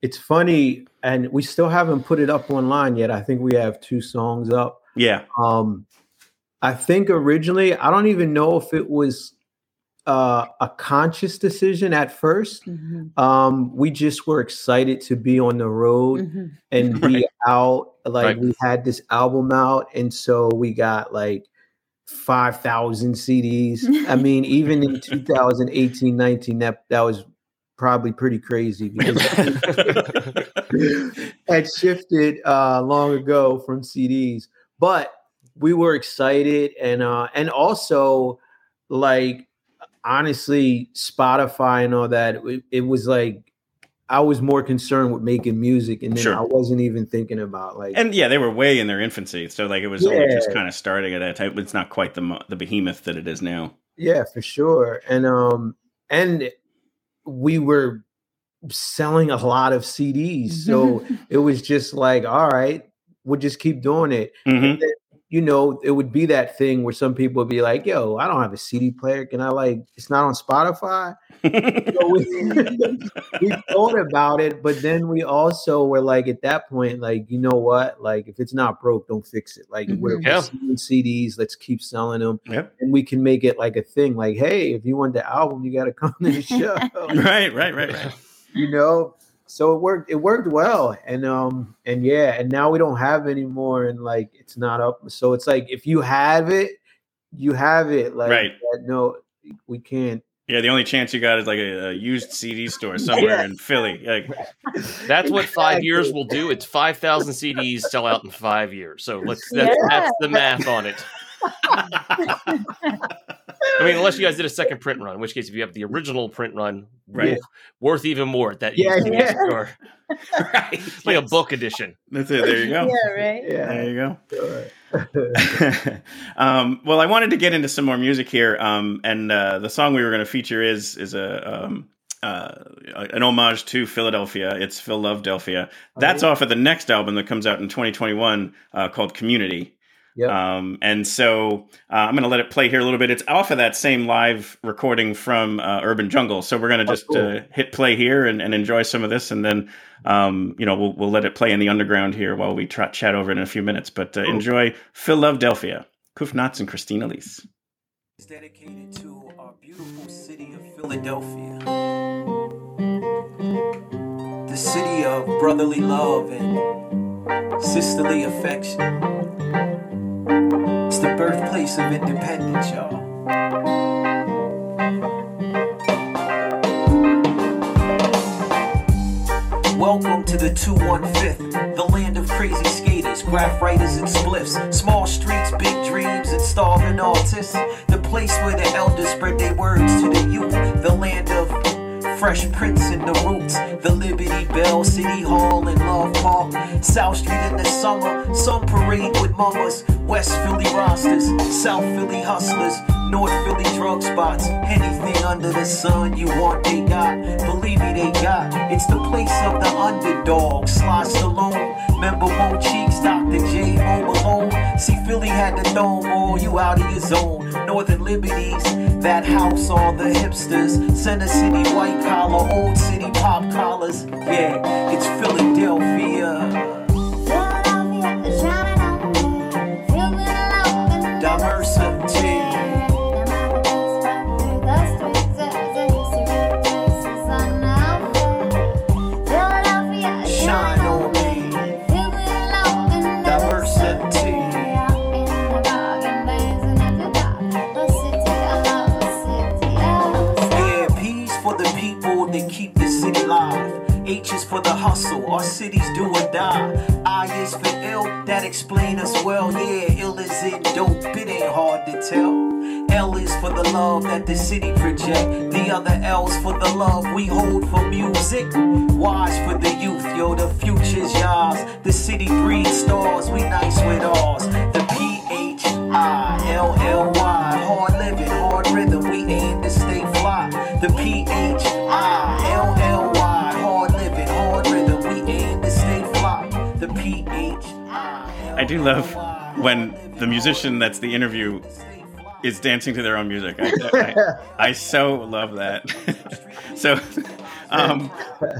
it's funny and we still haven't put it up online yet. I think we have two songs up. Yeah. Um I think originally I don't even know if it was uh a conscious decision at 1st Um we just were excited to be on the road and be Right. out like Right. we had this album out and so we got like 5000 CDs. I mean even in 2018 19 that that was probably pretty crazy because had shifted uh, long ago from CDs, but we were excited and uh, and also like honestly Spotify and all that. It, it was like I was more concerned with making music, and then Sure. I wasn't even thinking about like And yeah, they were way in their infancy, so like it was only just kind of starting at that type. It's not quite the the behemoth that it is now. Yeah, for sure. And um and we were selling a lot of CDs. So it was just like, all right, we'll just keep doing it. Mm-hmm. Then, you know, it would be that thing where some people would be like, yo, I don't have a CD player. Can I like it's not on Spotify? so we, we thought about it, but then we also were like at that point, like, you know what? Like if it's not broke, don't fix it. Like mm-hmm. we're, we're Yeah. selling CDs, let's keep selling them. Yep. And we can make it like a thing, like, hey, if you want the album, you gotta come to the show. right, right, right, right. you know so it worked it worked well and um and yeah and now we don't have any more and like it's not up so it's like if you have it you have it like Right. that, no we can't Yeah, the only chance you got is like a, a used CD store somewhere Yeah. in Philly. Like, That's what five years will do. It's five thousand CDs sell out in five years. So let's that's, that's the math on it. I mean, unless you guys did a second print run, in which case, if you have the original print run, Right. woof, worth even more at that Yeah, used yeah. store. like a book edition. that's it. There you go. Yeah, right. There you go. Sure. um, well, I wanted to get into some more music here, um, and uh, the song we were going to feature is is a um, uh, an homage to Philadelphia. It's PhiLOVEdelphia. That's off of the next album that comes out in 2021 uh, called Community. Yep. Um, and so uh, I'm going to let it play here a little bit. It's off of that same live recording from uh, Urban Jungle. So we're going to just cool. uh, hit play here and, and enjoy some of this, and then um, you know we'll we'll let it play in the underground here while we try, chat over it in a few minutes. But uh, enjoy PhiLOVEdelphia, Kuf Knotz and Christine Elise. is dedicated to our beautiful city of Philadelphia. The city of brotherly love and sisterly affection. It's the birthplace of independence, y'all. Welcome to the 215th, the land of crazy skaters, graph writers, and spliffs. Small streets, big dreams, and starving artists. The place where the elders spread their words to the youth. The land of Fresh Prince in the Roots, the Liberty Bell, City Hall, and Love Park. South Street in the summer, some parade with mamas. West Philly rosters, South Philly hustlers, North Philly drug spots. Anything under the sun you want, they got. Believe they got. It's the place of the underdog. Sly Stallone, member Mo Cheeks, Dr. J. Mo Malone. See, Philly had the dome, oh, you out of your zone. Northern Liberties, that house, all the hipsters. Center City, white collar, old city, pop collars. Yeah, it's Philadelphia. For the hustle, our cities do or die. I is for ill, that explain us well. Yeah, ill is in dope, it ain't hard to tell. L is for the love that the city project. The other L's for the love we hold for music. Watch for the youth, yo, the future's yours. The city breeds stars, we nice with ours. The do love when the musician that's the interview is dancing to their own music. I, I, I so love that. so, um,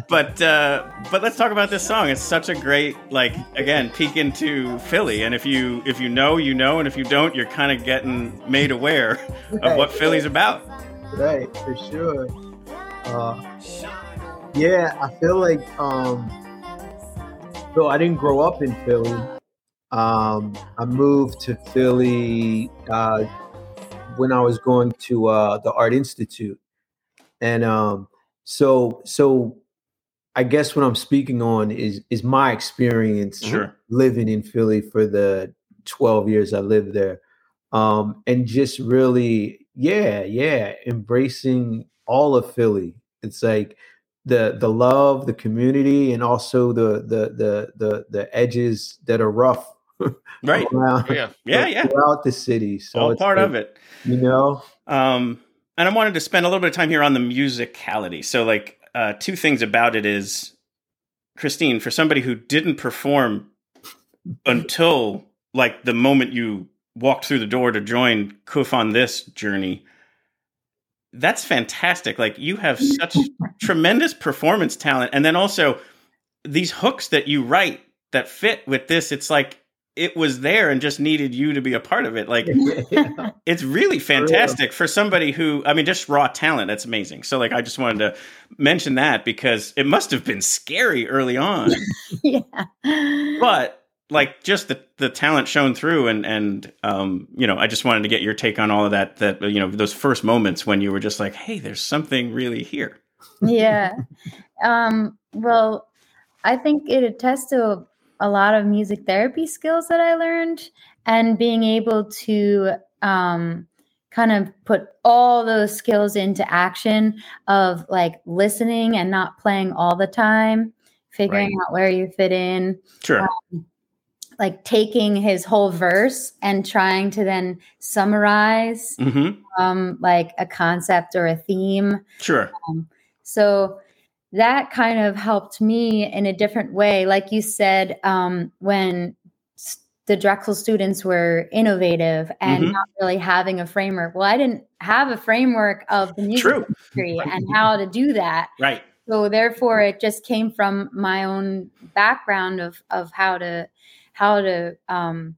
but uh, but let's talk about this song. It's such a great like again peek into Philly. And if you if you know, you know, and if you don't, you're kind of getting made aware of what Philly's about. Right, for sure. Uh, yeah, I feel like um, so I didn't grow up in Philly. Um, I moved to Philly uh, when I was going to uh, the Art Institute, and um, so so I guess what I'm speaking on is is my experience Sure. living in Philly for the 12 years I lived there, um, and just really, yeah, yeah, embracing all of Philly. It's like the the love, the community, and also the the the the the edges that are rough. Right. around- Yeah. Yeah, yeah. Throughout the city, so All it's part like, of it. You know. Um, and I wanted to spend a little bit of time here on the musicality. So, like, uh, two things about it is, Christine, for somebody who didn't perform until like the moment you walked through the door to join Kuf on this journey, that's fantastic. Like, you have such tremendous performance talent, and then also these hooks that you write that fit with this. It's like it was there and just needed you to be a part of it. Like it's really fantastic for somebody who I mean just raw talent. That's amazing. So like I just wanted to mention that because it must have been scary early on. yeah. But like just the the talent shown through and and um you know I just wanted to get your take on all of that that you know those first moments when you were just like hey there's something really here. yeah. Um, well, I think it attests to a lot of music therapy skills that I learned and being able to um, kind of put all those skills into action of like listening and not playing all the time, figuring out where you fit in. Sure. Um, like taking his whole verse and trying to then summarize Mhm. um, like a concept or a theme. Sure. Um, so that kind of helped me in a different way. Like you said, um, when the Drexel students were innovative and Mhm. not really having a framework. Well, I didn't have a framework of the music True. industry and how to do that. Right. So therefore, it just came from my own background of of how to how to um,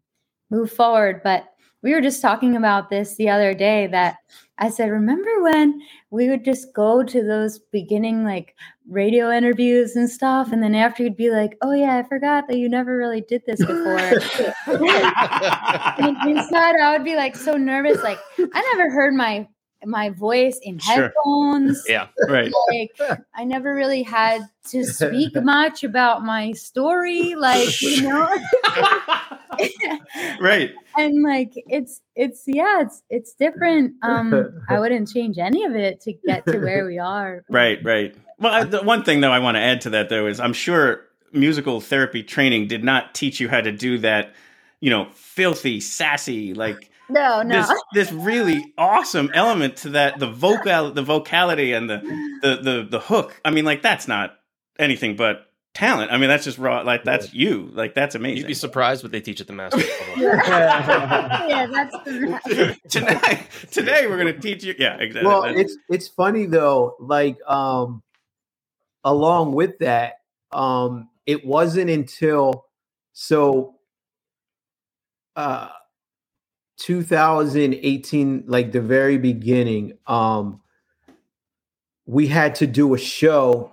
move forward. But we were just talking about this the other day that I said, remember when we would just go to those beginning like radio interviews and stuff, and then after you'd be like, oh yeah, I forgot that you never really did this before. and inside, I would be like so nervous, like I never heard my my voice in Sure. headphones. Yeah. Right. Like I never really had to speak much about my story, like you know. Right. and like it's it's yeah, it's it's different. Um, I wouldn't change any of it to get to where we are. Right, right. Well, I, the one thing though I want to add to that though is I'm sure musical therapy training did not teach you how to do that, you know, filthy, sassy, like No, no. this this really awesome element to that the vocal the vocality and the the the the hook. I mean, like that's not anything but talent. I mean, that's just raw. Like that's you. Like that's amazing. You'd be surprised what they teach at the master level. yeah, that's the today, today we're gonna teach you. Yeah, exactly. well That's- it's it's funny though like um along with that um it wasn't until so uh 2018 like the very beginning um we had to do a show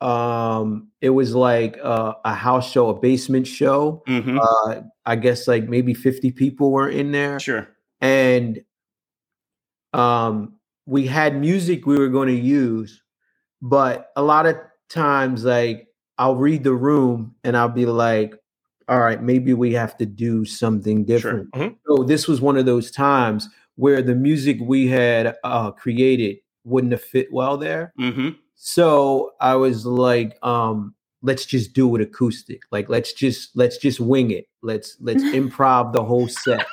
um it was like uh, a house show a basement show. Mhm. uh i guess like maybe 50 people were in there. Sure. And um we had music we were going to use but a lot of times like i'll read the room and i'll be like all right maybe we have to do something different so this was one of those times where the music we had uh, created wouldn't have fit well there. Mm-hmm. So I was like, um, let's just do it acoustic. Like let's just let's just wing it. Let's let's improv the whole set.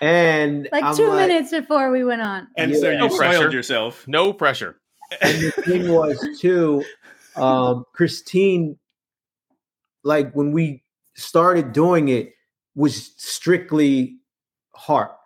And Like I'm two minutes before we went on. And so you No spoiled pressure. yourself. No pressure. And the thing was too, um, Christine, like when we started doing it, was strictly harp.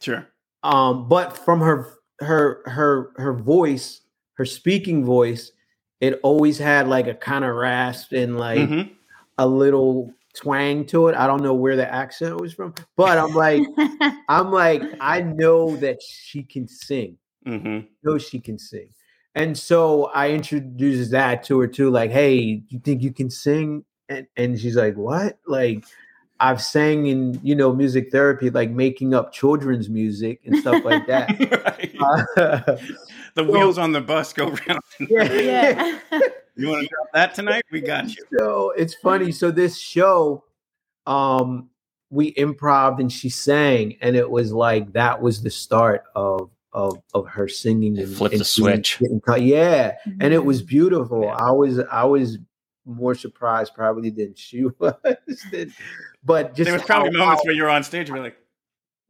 Sure. Um, but from her her her her voice, her speaking voice, it always had like a kind of rasp and like Mhm. a little twang to it. I don't know where the accent was from, but I'm like, I'm like, I know that she can sing. Mm-hmm. know she can sing. And so I introduced that to her too, like, hey, you think you can sing? And and she's like, What? Like I've sang in, you know, music therapy, like making up children's music and stuff like that. Uh, The wheels on the bus go round. yeah. You want to drop that tonight? We got you. so it's funny. So this show, um, we improv and she sang, and it was like that was the start of of of her singing and flipped and the switch. getting cut. Yeah, and it was mm-hmm. beautiful. I was I was more surprised probably than she was. Than- but just There was probably how- moments how- where you're on stage and we're like,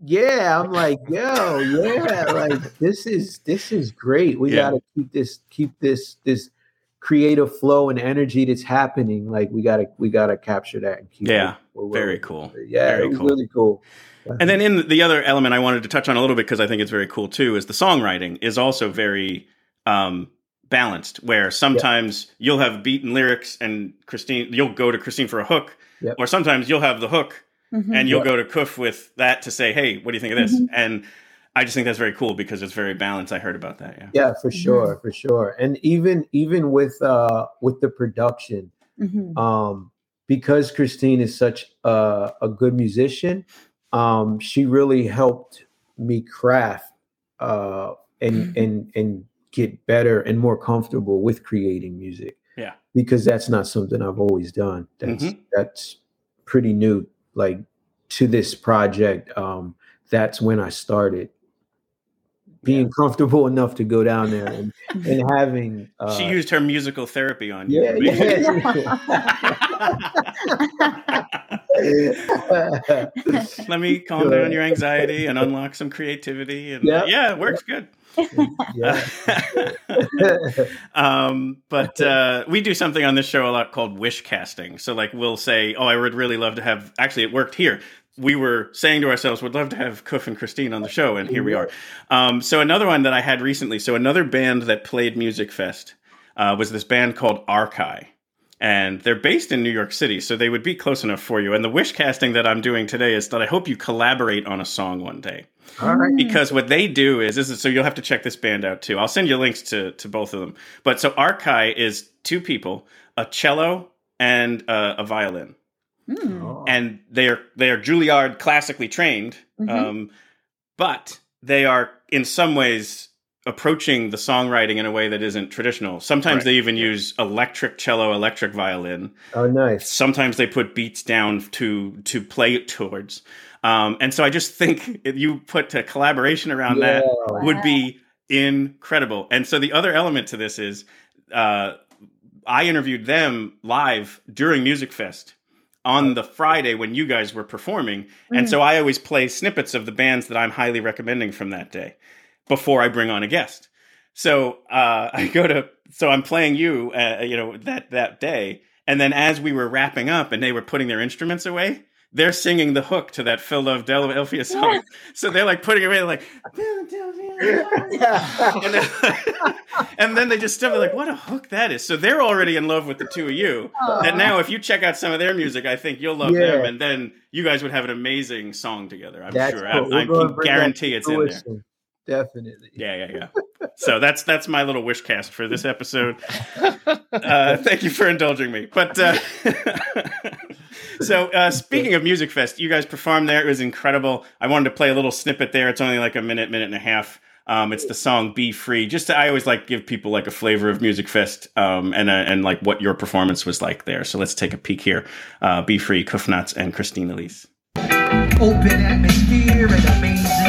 yeah, I'm like, yo, yeah, like this is this is great. We Yeah. gotta keep this keep this this creative flow and energy that's happening. Like we gotta we gotta capture that and keep yeah, it where very cool. Yeah, very it was cool. really cool. And then in the other element I wanted to touch on a little bit because I think it's very cool too is the songwriting is also very um, balanced. Where sometimes you'll have beat and lyrics, and Christine, you'll go to Christine for a hook, Yep. or sometimes you'll have the hook, Mhm. and you'll Yep. go to Kuf with that to say, "Hey, what do you think of this?" Mhm. And I just think that's very cool because it's very balanced. I heard about that. Yeah. Yeah, for sure, for sure. And even even with uh with the production, Mhm. um, because Christine is such a, a good musician, um, she really helped me craft uh, and and and get better and more comfortable with creating music. Yeah. because that's not something I've always done. That's Mhm. that's pretty new. Like to this project, um, that's when I started being comfortable enough to go down there and, and having. Uh, she used her musical therapy on yeah, you. yeah. Let me calm down your anxiety and unlock some creativity. And Yep. yeah, it works good. yeah. um, but uh, we do something on this show a lot called wish casting. So, like, we'll say, "Oh, I would really love to have." Actually, it worked here. We were saying to ourselves, we'd love to have Kuf and Christine on the show," and here we are. Um, so, another one that I had recently. So, another band that played Musikfest uh, was this band called Arkai. And they're based in New York City, so they would be close enough for you. And the wish casting that I'm doing today is that I hope you collaborate on a song one day All right. because what they do is this is so you'll have to check this band out too. I'll send you links to to both of them. But so Arkai is two people, a cello and uh, a violin, Oh. and they are they are Juilliard classically trained, Mhm. um, but they are in some ways approaching the songwriting in a way that isn't traditional. Sometimes Right. they even use electric cello, electric violin Oh, nice. sometimes they put beats down to to play it towards um, and so i just think if you put a collaboration around that Yeah. would be incredible and so the other element to this is uh, i interviewed them live during Musikfest on the friday when you guys were performing. And so i always play snippets of the bands that i'm highly recommending from that day before i bring on a guest. So uh, I go to so I'm playing you, uh, you know that that day, and then as we were wrapping up and they were putting their instruments away, they're singing the hook to that Phil Love Philadelphia song. So they're like putting it away, like, and then, and then they just step like, what a hook that is. So they're already in love with the two of you. That now, if you check out some of their music, I think you'll love them, and then you guys would have an amazing song together. I'm That's sure. cool. I, I can guarantee to it's in there. Definitely. Yeah, yeah, yeah. So that's that's my little wish cast for this episode. Uh, thank you for indulging me. But uh, so uh, speaking of Musikfest, you guys performed there. It was incredible. I wanted to play a little snippet there. It's only like a minute, minute and a half. Um, it's the song "Be Free." Just to, I always like give people like a flavor of Musikfest um, and uh, and like what your performance was like there. So let's take a peek here. Uh, "Be Free," Kuf Knotz and Christine Elise. Open atmosphere and amazing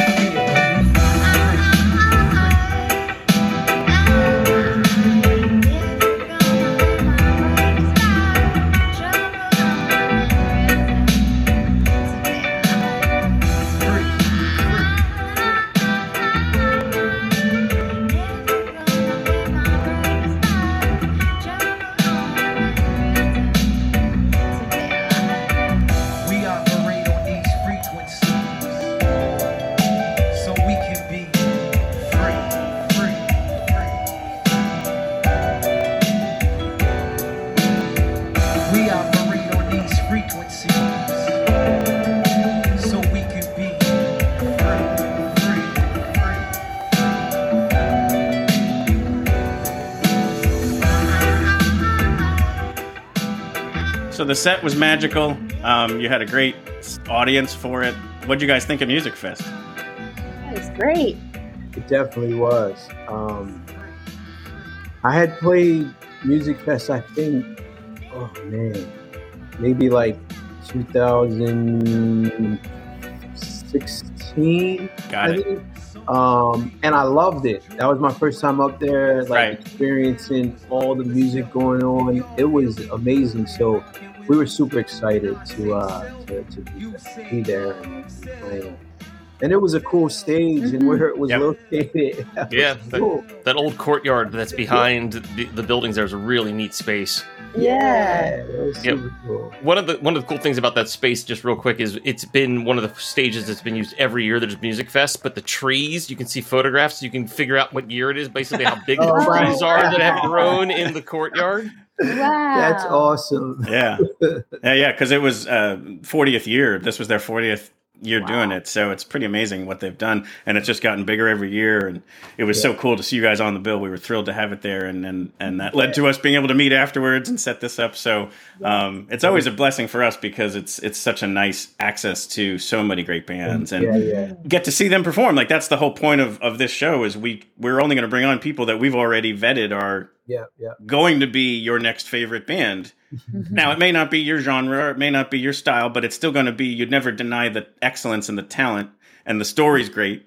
So the set was magical. Um, you had a great audience for it. What would you guys think of Musikfest? That was great. It definitely was. Um, I had played Musikfest, I think, oh man, maybe like 2016. Got I it. think. Um, and I loved it. That was my first time up there, like Right. experiencing all the music going on. It was amazing. So we were super excited to uh, to, to be, be there and play. And it was a cool stage, and where it was located. Yeah, Cool. that, that old courtyard that's behind the, the buildings there is a really neat space. Yeah, it was Yep. super cool. One of the one of the cool things about that space, just real quick, is it's been one of the stages that's been used every year. There's Musikfest, but the trees you can see photographs, you can figure out what year it is, basically how big the Oh, wow. trees are that have grown in the courtyard. Wow. That's awesome. Yeah, yeah, yeah. Because it was uh, 40th year. This was their 40th year doing it, so it's pretty amazing what they've done, and it's just gotten bigger every year. And it was so cool to see you guys on the bill. We were thrilled to have it there, and and and that led to us being able to meet afterwards and set this up. So um, it's always a blessing for us because it's it's such a nice access to so many great bands and Yeah, yeah. get to see them perform. Like that's the whole point of of this show is we we're only going to bring on people that we've already vetted are Yeah, yeah. going to be your next favorite band. Now, it may not be your genre, it may not be your style, but it's still going to be, you'd never deny the excellence and the talent, and the story's great.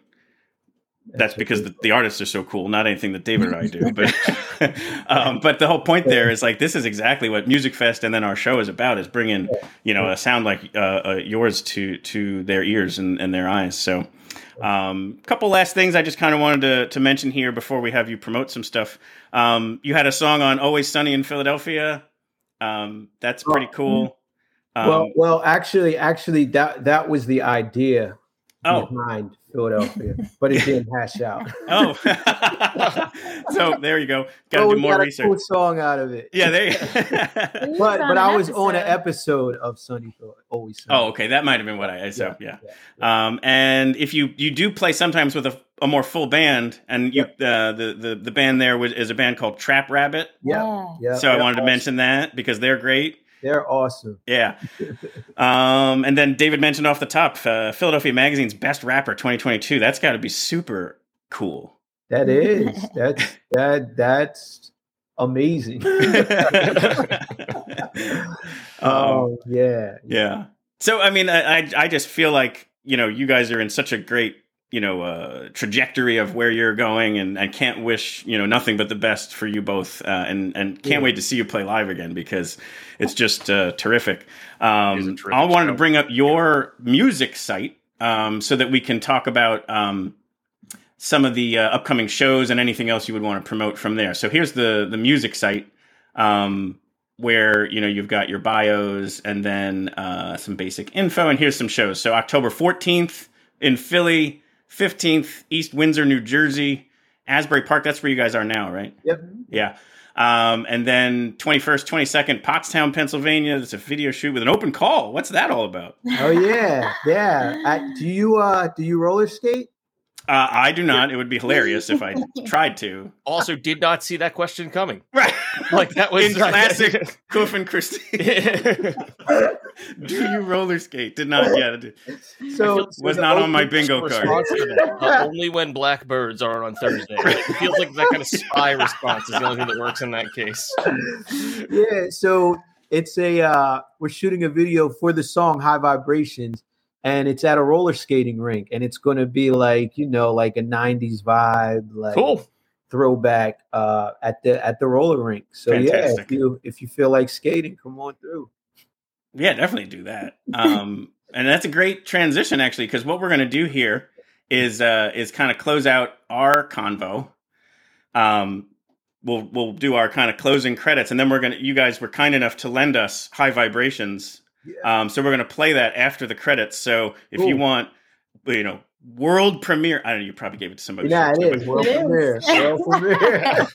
That's because the, the artists are so cool, not anything that David or I do. But um, but the whole point there is like this is exactly what Musikfest and then our show is about is bringing you know a sound like uh, uh, yours to to their ears and, and their eyes. So um, couple last things I just kind of wanted to, to mention here before we have you promote some stuff. Um, you had a song on Always Sunny in Philadelphia. Um, that's pretty cool. Um, well, well, actually, actually, that that was the idea Oh. behind Philadelphia, but it didn't hash out. oh, so there you go. Got to do more got a research. cool song out of it. Yeah, they. but on but an I was on an episode. episode of Sunny Phil- Always Sunny. Oh, okay, that might have been what I. So yeah, Um, and if you you do play sometimes with a, a more full band, and you uh, the the the band there was, is a band called Trap Rabbit. Yeah, yeah. So I wanted to mention that because they're great. They're awesome. Yeah. Um, and then David mentioned off the top, uh, Philadelphia Magazine's Best Rapper 2022. That's got to be super cool. That is that's that that's amazing. oh yeah, Yeah. So I mean, I I- I just feel like you know you guys are in such a great you know uh, trajectory of where you're going, and I can't wish you know nothing but the best for you both, uh, and and can't Yeah. wait to see you play live again because it's just uh, terrific. Um, terrific I wanted to bring up your music site um, so that we can talk about. Um, some of the uh, upcoming shows and anything else you would want to promote from there. So here's the the music site um, where you know you've got your bios and then uh, some basic info. And here's some shows. So October 14th in Philly, 15th East Windsor, New Jersey, Asbury Park. That's where you guys are now, right? Yep. Yeah. Um, and then 21st, 22nd, Pottstown, Pennsylvania. It's a video shoot with an open call. What's that all about? Oh yeah, yeah. I, do you uh do you roller skate? Uh, I do not. It would be hilarious if I tried to. Also, did not see that question coming. Right. Like that was in classic Cliff and Christine. Do you roller skate? Did not yet. So was not on my bingo card. Response that, uh, only when blackbirds are on Thursday. It feels like that kind of spy response is the only thing that works in that case. yeah, so it's a uh we're shooting a video for the song High Vibrationz and it's at a roller skating rink and it's going to be like, you know, like a 90s vibe like Cool. throwback uh at the at the roller rink. So yeah, if you if you feel like skating, come on through. Yeah, definitely do that. Um, and that's a great transition actually, because what we're going to do here is uh, is kind of close out our convo. Um, we'll we'll do our kind of closing credits, and then we're gonna. You guys were kind enough to lend us high vibrations, um, so we're gonna play that after the credits. So if you want, you know, world premiere. I don't know. You probably gave it to somebody. Yeah, else, it too, is. but- World premiere. World premiere.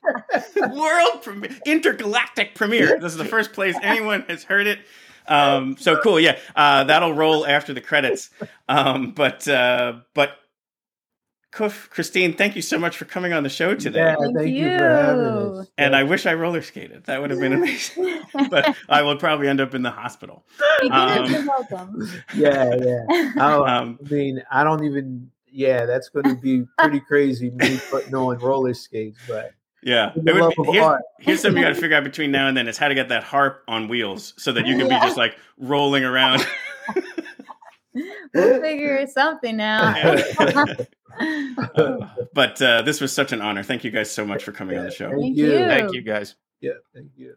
world premiere, intergalactic premiere. This is the first place anyone has heard it. Um, so cool, yeah. Uh, that'll roll after the credits. Um, but uh, but Kuf, Christine, thank you so much for coming on the show today. Yeah, thank, thank you. you. for having us. And I wish I roller skated. That would have been amazing. but I will probably end up in the hospital. Um, You're welcome. Yeah, yeah. I, um, I mean, I don't even. Yeah, that's going to be pretty crazy. Me putting on roller skates, but yeah. Would, here's, here's, something you got to figure out between now and then is how to get that harp on wheels so that you can yeah. be just like rolling around. We'll figure something out. uh, but uh, this was such an honor. Thank you guys so much for coming yeah, on the show. Thank, thank you. you. Thank you guys. Yeah, thank you.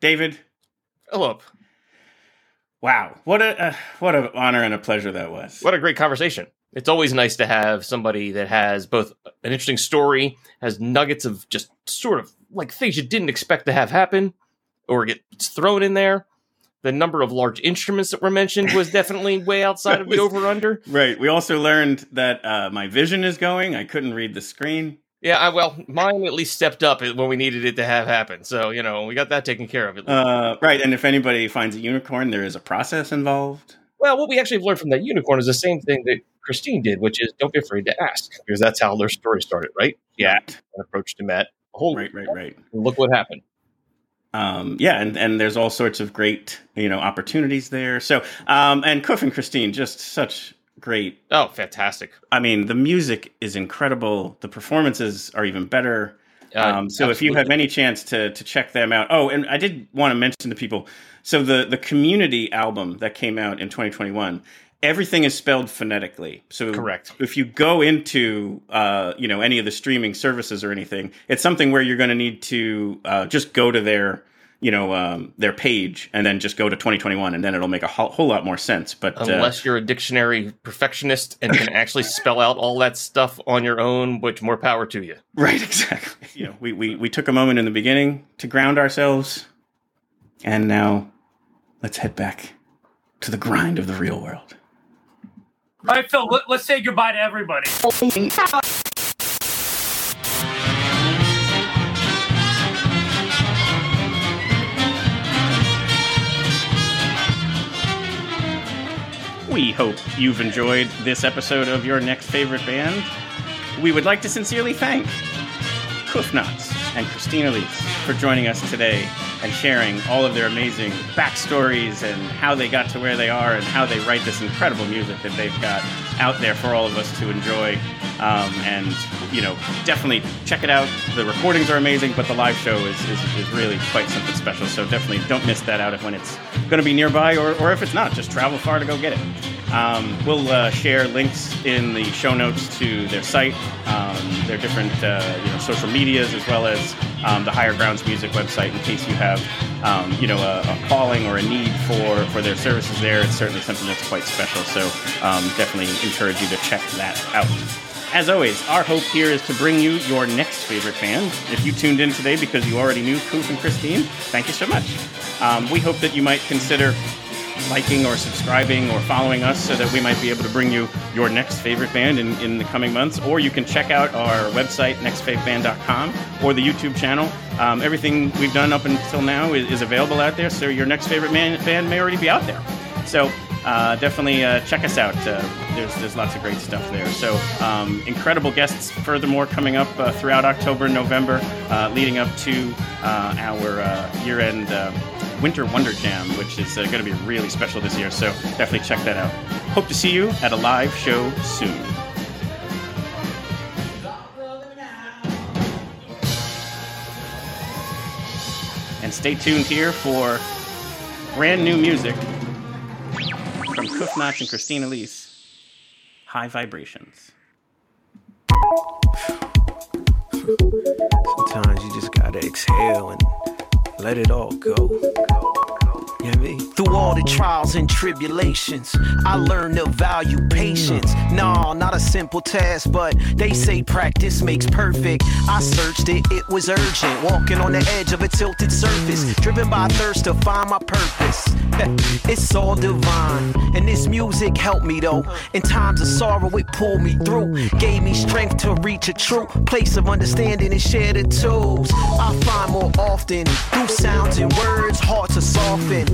David. Hello. Wow, what a uh, what an honor and a pleasure that was. What a great conversation it's always nice to have somebody that has both an interesting story, has nuggets of just sort of like things you didn't expect to have happen or get thrown in there. The number of large instruments that were mentioned was definitely way outside of the over under. Right. We also learned that uh, my vision is going. I couldn't read the screen. Yeah, I, well, mine at least stepped up when we needed it to have happen. So you know, we got that taken care of. Uh, right, and if anybody finds a unicorn, there is a process involved. Well, what we actually learned from that unicorn is the same thing that Christine did, which is don't be afraid to ask, because that's how their story started, right? Yeah, and approached him at whole right, right, right. Look what happened. Um, yeah, and, and there's all sorts of great you know opportunities there. So um, and Kuf and Christine, just such great. Oh, fantastic! I mean, the music is incredible. The performances are even better. Uh, um, so absolutely. if you have any chance to to check them out. Oh, and I did want to mention to people. So the the Community album that came out in 2021 everything is spelled phonetically. So correct. If you go into uh, you know any of the streaming services or anything, it's something where you're going to need to uh, just go to their you know um, their page and then just go to 2021 and then it'll make a whole, whole lot more sense. But uh, unless uh, you're a dictionary perfectionist and can actually spell out all that stuff on your own, which more power to you. Right. Exactly. You know, we we we took a moment in the beginning to ground ourselves, and now let's head back to the grind of the real world. All right, Phil, let, us say goodbye to everybody. We hope you've enjoyed this episode of Your Next Favorite Band. We would like to sincerely thank Kuf Knotz and Christina Elise for joining us today and sharing all of their amazing backstories and how they got to where they are and how they write this incredible music that they've got out there for all of us to enjoy. Um, and you know, definitely check it out. The recordings are amazing, but the live show is, is, is really quite something special. So definitely don't miss that out when it's going to be nearby, or, or if it's not, just travel far to go get it. Um, we'll uh, share links in the show notes to their site, um, their different uh, you know social medias, as well as um, the Higher Grounds Music website in case you have um, you know a, a, calling or a need for for their services there. It's certainly something that's quite special. So um, definitely encourage you to check that out. As always, our hope here is to bring you your next favorite band. If you tuned in today because you already knew Kuf and Christine, thank you so much. Um, we hope that you might consider liking or subscribing or following us so that we might be able to bring you your next favorite band in, in the coming months. Or you can check out our website, nextfaveband.com, or the YouTube channel. Um, everything we've done up until now is, is, available out there, so your next favorite man, band may already be out there. So uh, definitely uh, check us out. Uh, there's there's lots of great stuff there. So um, incredible guests, furthermore, coming up uh, throughout October, and November, uh, leading up to uh, our year-end Winter Wonder Jam, which is uh, going to be really special this year. So definitely check that out. Hope to see you at a live show soon. And stay tuned here for brand new music from Kuf Knotz and Christina Elise. High Vibrationz. Sometimes you just gotta exhale and let it all go. You know I mean? Through all the trials and tribulations, I learned to value patience. No, not a simple task, but they say practice makes perfect. I searched it, it was urgent. Walking on the edge of a tilted surface, driven by thirst to find my purpose. It's all divine, and this music helped me though. In times of sorrow, it pulled me through, gave me strength to reach a true place of understanding and share the tools. I find more often through sounds and words, hearts are softened